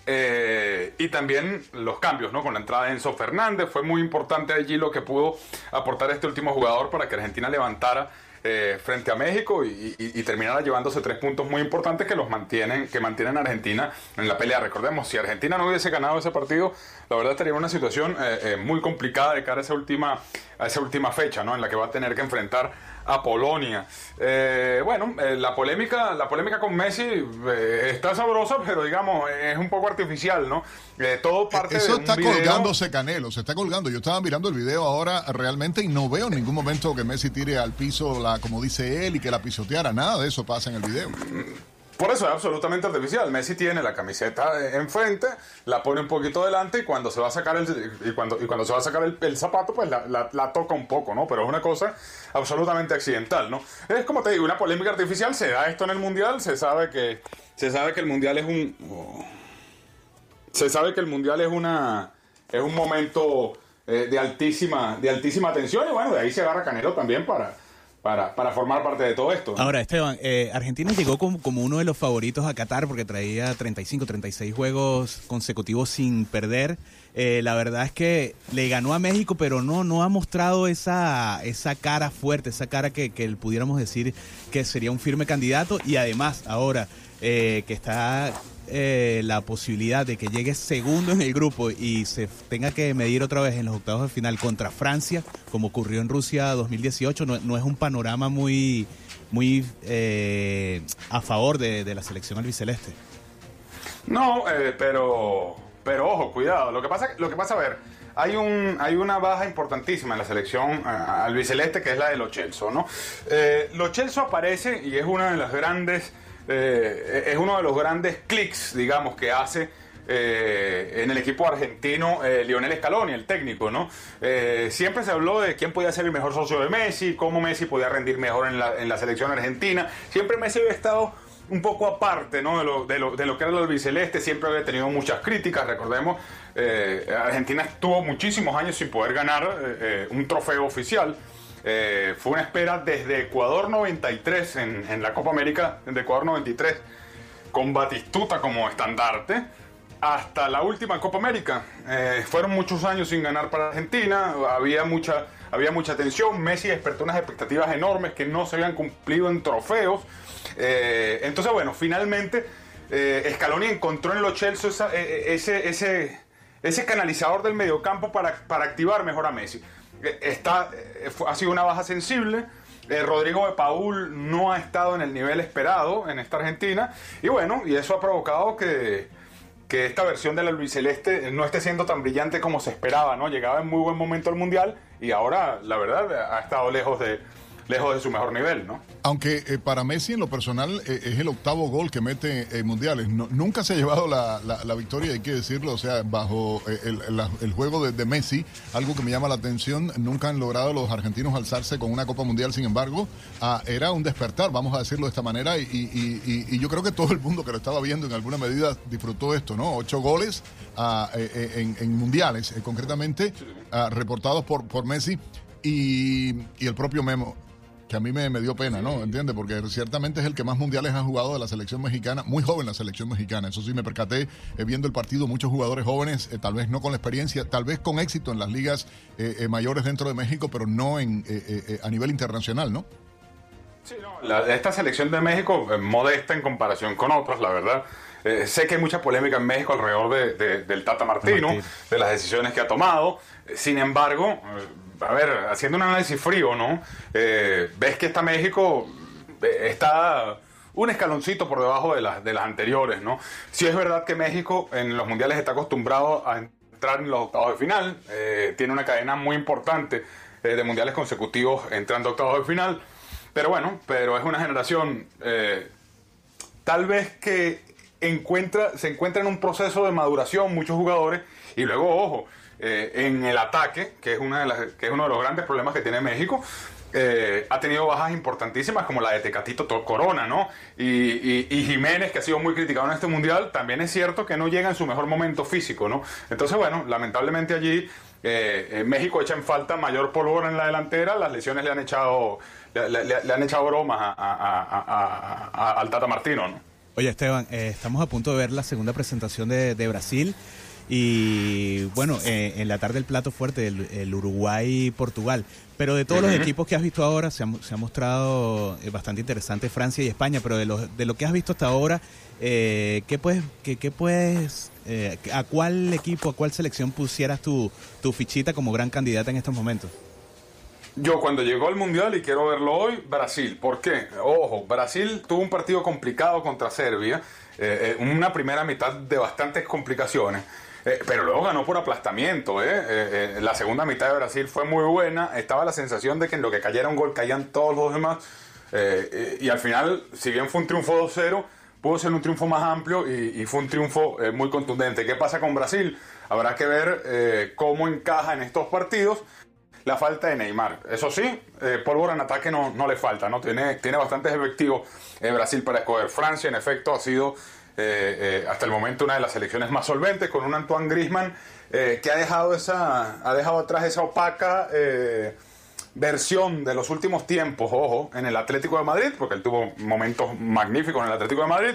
Eh, y también los cambios, ¿no? Con la entrada de Enzo Fernández, fue muy importante allí lo que pudo aportar este último jugador para que Argentina levantara eh, frente a México y, terminara llevándose tres puntos muy importantes que los mantienen, que mantienen Argentina en la pelea. Recordemos, si Argentina no hubiese ganado ese partido, la verdad estaría en una situación muy complicada de cara a esa última, a esa última fecha, ¿no? En la que va a tener que enfrentar a Polonia. Eh, bueno, eh, la polémica, la polémica con Messi eh, está sabrosa, pero digamos es un poco artificial, ¿no? Eh, todo parte Eso de un está video- colgándose Canelo, se está colgando. Yo estaba mirando el video ahora realmente y no veo en ningún momento que Messi tire al piso, la, como dice él, y que la pisoteara. Nada de eso pasa en el video. Por eso es absolutamente artificial. Messi tiene la camiseta eh, enfrente, la pone un poquito delante y cuando se va a sacar el, y cuando, y cuando se va a sacar el, zapato, pues la, la- toca un poco, ¿no? Pero es una cosa absolutamente accidental, ¿no? Es como te digo, una polémica artificial. Se da esto en el mundial, se sabe que se sabe que el mundial es un se sabe que el mundial es una es un momento eh, de altísima de altísima tensión y bueno, de ahí se agarra Canelo también para para, para formar parte de todo esto. Ahora, Esteban, eh, Argentina llegó como, como uno de los favoritos a Qatar porque traía 35, 36 juegos consecutivos sin perder. Eh, la verdad es que le ganó a México, pero no, no ha mostrado esa, esa cara fuerte, esa cara que, que pudiéramos decir que sería un firme candidato. Y además, ahora eh, que está eh, la posibilidad de que llegue segundo en el grupo y se tenga que medir otra vez en los octavos de final contra Francia, como ocurrió en Rusia 2018, no, no es un panorama muy, muy eh, a favor de, de la selección albiceleste. No, eh, pero, pero ojo, cuidado. Lo que pasa, lo que pasa, a ver, hay un, hay una baja importantísima en la selección eh, albiceleste que es la de Lo Celso, ¿no? Lo Celso aparece y es una de las grandes, eh, es uno de los grandes clics, digamos, que hace. eh, en el equipo argentino, eh, Lionel Scaloni, el técnico, ¿no? Eh, siempre se habló de quién podía ser el mejor socio de Messi, cómo Messi podía rendir mejor en la, selección argentina. Siempre Messi había estado un poco aparte ¿no? de, lo, de, lo, lo que era el albiceleste, siempre había tenido muchas críticas, recordemos, Argentina estuvo muchísimos años sin poder ganar un trofeo oficial. Eh, fue una espera desde Ecuador 93 en, la Copa América, de Ecuador 93, con Batistuta como estandarte, hasta la última Copa América. Eh, fueron muchos años sin ganar para Argentina, había mucha, había mucha tensión, Messi despertó unas expectativas enormes que no se habían cumplido en trofeos. Eh, entonces, bueno, finalmente Scaloni encontró en Lo Celso esa- eh, ese, canalizador del mediocampo para activar mejor a Messi. Eh, Está, eh, ha sido una baja sensible. Eh, Rodrigo de Paul no ha estado en el nivel esperado en esta Argentina. Y bueno, y eso ha provocado que, que esta versión del albiceleste no esté siendo tan brillante como se esperaba, ¿no? Llegaba en muy buen momento al Mundial y ahora, la verdad, ha estado lejos de, lejos de su mejor nivel, ¿no? Aunque eh, para Messi en lo personal eh, es el octavo gol que mete en mundiales. No- nunca se ha llevado la, la- la victoria, hay que decirlo. O sea, bajo eh, el, el juego de, de Messi, algo que me llama la atención, nunca han logrado los argentinos alzarse con una Copa Mundial. Sin embargo, ah, era un despertar, vamos a decirlo de esta manera. Y, y- y- y yo creo que todo el mundo que lo estaba viendo en alguna medida disfrutó esto, ¿no? Ocho goles ah, en, en mundiales, concretamente, ah, reportados por, por Messi y, y el propio Memo que a mí me, me dio pena, ¿no? ¿Entiendes? Porque ciertamente es el que más mundiales ha jugado de la selección mexicana, muy joven la selección mexicana. Eso sí, me percaté eh, viendo el partido, muchos jugadores jóvenes, eh, tal vez no con la experiencia, tal vez con éxito en las ligas eh, eh, mayores dentro de México, pero no en, eh, eh, eh, a nivel internacional, ¿no? La- esta selección de México, eh, modesta en comparación con otras, la verdad. Eh, sé que hay mucha polémica en México alrededor de- de- del Tata Martino, de las decisiones que ha tomado. Sin embargo, a ver, haciendo un análisis frío, ¿no? Eh, ves que esta México eh, está un escaloncito por debajo de las, de las anteriores, ¿no? Sí es verdad que México en los mundiales está acostumbrado a entrar en los octavos de final, eh, tiene una cadena muy importante de mundiales consecutivos entrando a octavos de final, pero bueno, pero es una generación tal vez que encuentra, se encuentra en un proceso de maduración muchos jugadores y luego, ojo, eh, en el ataque, que es, una de las, que es uno de los grandes problemas que tiene México, eh, ha tenido bajas importantísimas como la de Tecatito To- Corona, ¿no? Y, y- y Jiménez, que ha sido muy criticado en este mundial, también es cierto que no llega en su mejor momento físico, ¿no? Entonces, bueno, lamentablemente allí eh, eh, México echa en falta mayor pólvora en la delantera, las lesiones le han echado, le, le- le han echado bromas a- a- a- al Tata Martino, ¿no? Oye, Esteban, eh, estamos a punto de ver la segunda presentación de, de Brasil. Y bueno, eh, en la tarde el plato fuerte, el, el Uruguay-Portugal. Pero de todos los equipos que has visto ahora, se ha, se ha mostrado eh, bastante interesante Francia y España. Pero de, los, de lo que has visto hasta ahora, eh, ¿qué puedes, qué, qué puedes eh, a cuál equipo, a cuál selección pusieras tu, tu fichita como gran candidata en estos momentos? Yo cuando llegó al Mundial, y quiero verlo hoy, Brasil. ¿Por qué? Ojo, Brasil tuvo un partido complicado contra Serbia, eh, una primera mitad de bastantes complicaciones, eh, pero luego ganó por aplastamiento. ¿eh? Eh, eh, la segunda mitad de Brasil fue muy buena, estaba la sensación de que en lo que cayera un gol caían todos los demás, y al final, si bien fue un triunfo 2-0, pudo ser un triunfo más amplio y, fue un triunfo muy contundente. ¿Qué pasa con Brasil? Habrá que ver cómo encaja en estos partidos la falta de Neymar. Eso sí, pólvora en ataque no, no le falta, ¿no? Tiene, tiene bastantes efectivos Brasil para escoger. Francia, en efecto, ha sido eh, eh, hasta el momento una de las selecciones más solventes, con un Antoine Griezmann eh, que ha dejado, esa, ha dejado atrás esa opaca versión de los últimos tiempos, ojo, en el Atlético de Madrid, porque él tuvo momentos magníficos en el Atlético de Madrid,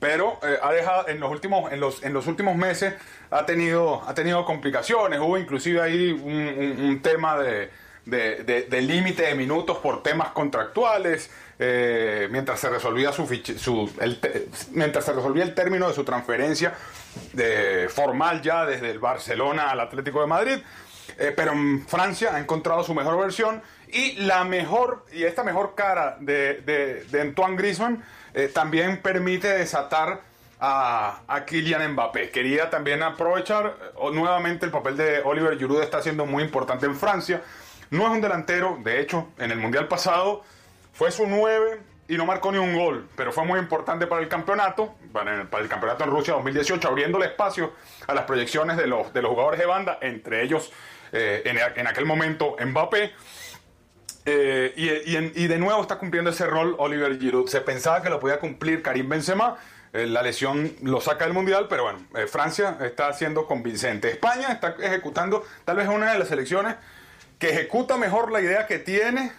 pero ha dejado en los últimos en los en los últimos meses ha tenido ha tenido complicaciones. Hubo inclusive ahí un, un- tema de- de límite de minutos por temas contractuales eh, mientras se resolvía su, su el mientras se resolvía el término de su transferencia de formal ya desde el Barcelona al Atlético de Madrid eh, pero en Francia ha encontrado su mejor versión y la mejor y esta mejor cara de, de, Antoine Griezmann eh, también permite desatar a, a Kylian Mbappé. Quería también aprovechar nuevamente el papel de Oliver Giroud está siendo muy importante en Francia. No es un delantero, de hecho, en el Mundial pasado fue su 9 y no marcó ni un gol, pero fue muy importante para el campeonato, para el, campeonato en Rusia 2018, abriéndole espacio a las proyecciones de los, de los jugadores de banda, entre ellos eh, en, en aquel momento Mbappé. Eh, y, y de nuevo está cumpliendo ese rol Oliver Giroud. Se pensaba que lo podía cumplir Karim Benzema. eh, la lesión lo saca del mundial, pero bueno, Francia está siendo convincente. España está ejecutando, tal vez una de las selecciones que ejecuta mejor la idea que tiene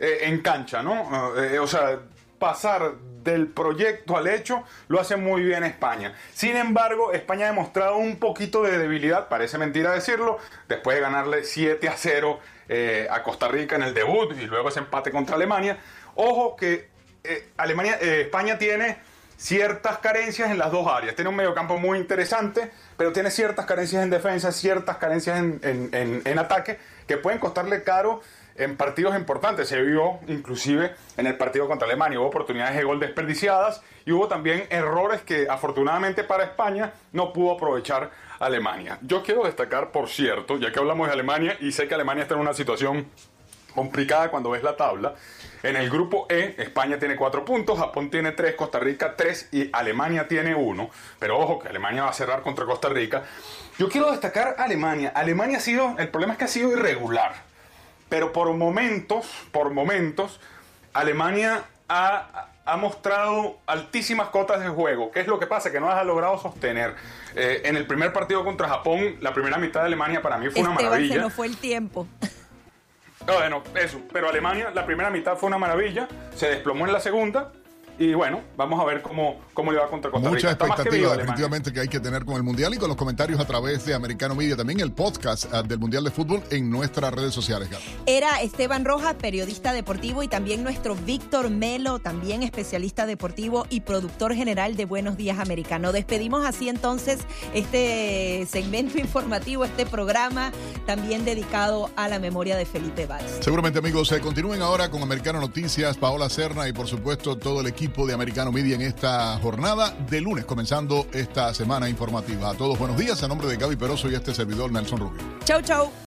eh, en cancha, ¿no? Eh, o sea, pasar del proyecto al hecho lo hace muy bien España. Sin embargo, España ha demostrado un poquito de debilidad, parece mentira decirlo, después de ganarle 7 a 0 eh, a Costa Rica en el debut y luego ese empate contra Alemania. Ojo que Alemania, España tiene ciertas carencias en las dos áreas. Tiene un mediocampo muy interesante, pero tiene ciertas carencias en defensa, ciertas carencias en, en- en- en ataque que pueden costarle caro en partidos importantes. Se vio inclusive en el partido contra Alemania. Hubo oportunidades de gol desperdiciadas y hubo también errores que afortunadamente para España no pudo aprovechar Alemania. Yo quiero destacar, por cierto, ya que hablamos de Alemania y sé que Alemania está en una situación complicada cuando ves la tabla. En el grupo E, España tiene cuatro puntos, Japón tiene tres, Costa Rica tres y Alemania tiene uno. Pero ojo, que Alemania va a cerrar contra Costa Rica. Yo quiero destacar Alemania. Alemania ha sido, el problema es que ha sido irregular. Pero por momentos, por momentos, Alemania ha, ha mostrado altísimas cotas de juego. ¿Qué es lo que pasa? Que no las ha logrado sostener. Eh, en el primer partido contra Japón, la primera mitad de Alemania para mí fue una maravilla. se nos fue el tiempo. Bueno, eso. Pero Alemania, la primera mitad fue una maravilla. Se desplomó en la segunda. Y bueno, vamos a ver cómo, cómo le va contra Costa Mucha Rica. Que expectativa definitivamente que hay que tener con el Mundial y con los comentarios a través de Americano Media, también el podcast ah, del Mundial de Fútbol en nuestras redes sociales. Gaby. Era Esteban Rojas, periodista deportivo, y también nuestro Víctor Melo, también especialista deportivo y productor general de Buenos Días Americano. Despedimos así entonces este segmento informativo, este programa también dedicado a la memoria de Felipe Valls. Seguramente amigos, eh, continúen ahora con Americano Noticias, Paola Serna y por supuesto todo el de Americano Media en esta jornada de lunes, comenzando esta semana informativa. A todos buenos días, a nombre de Gaby Peroso y este servidor Nelson Rubio. Chau, chau.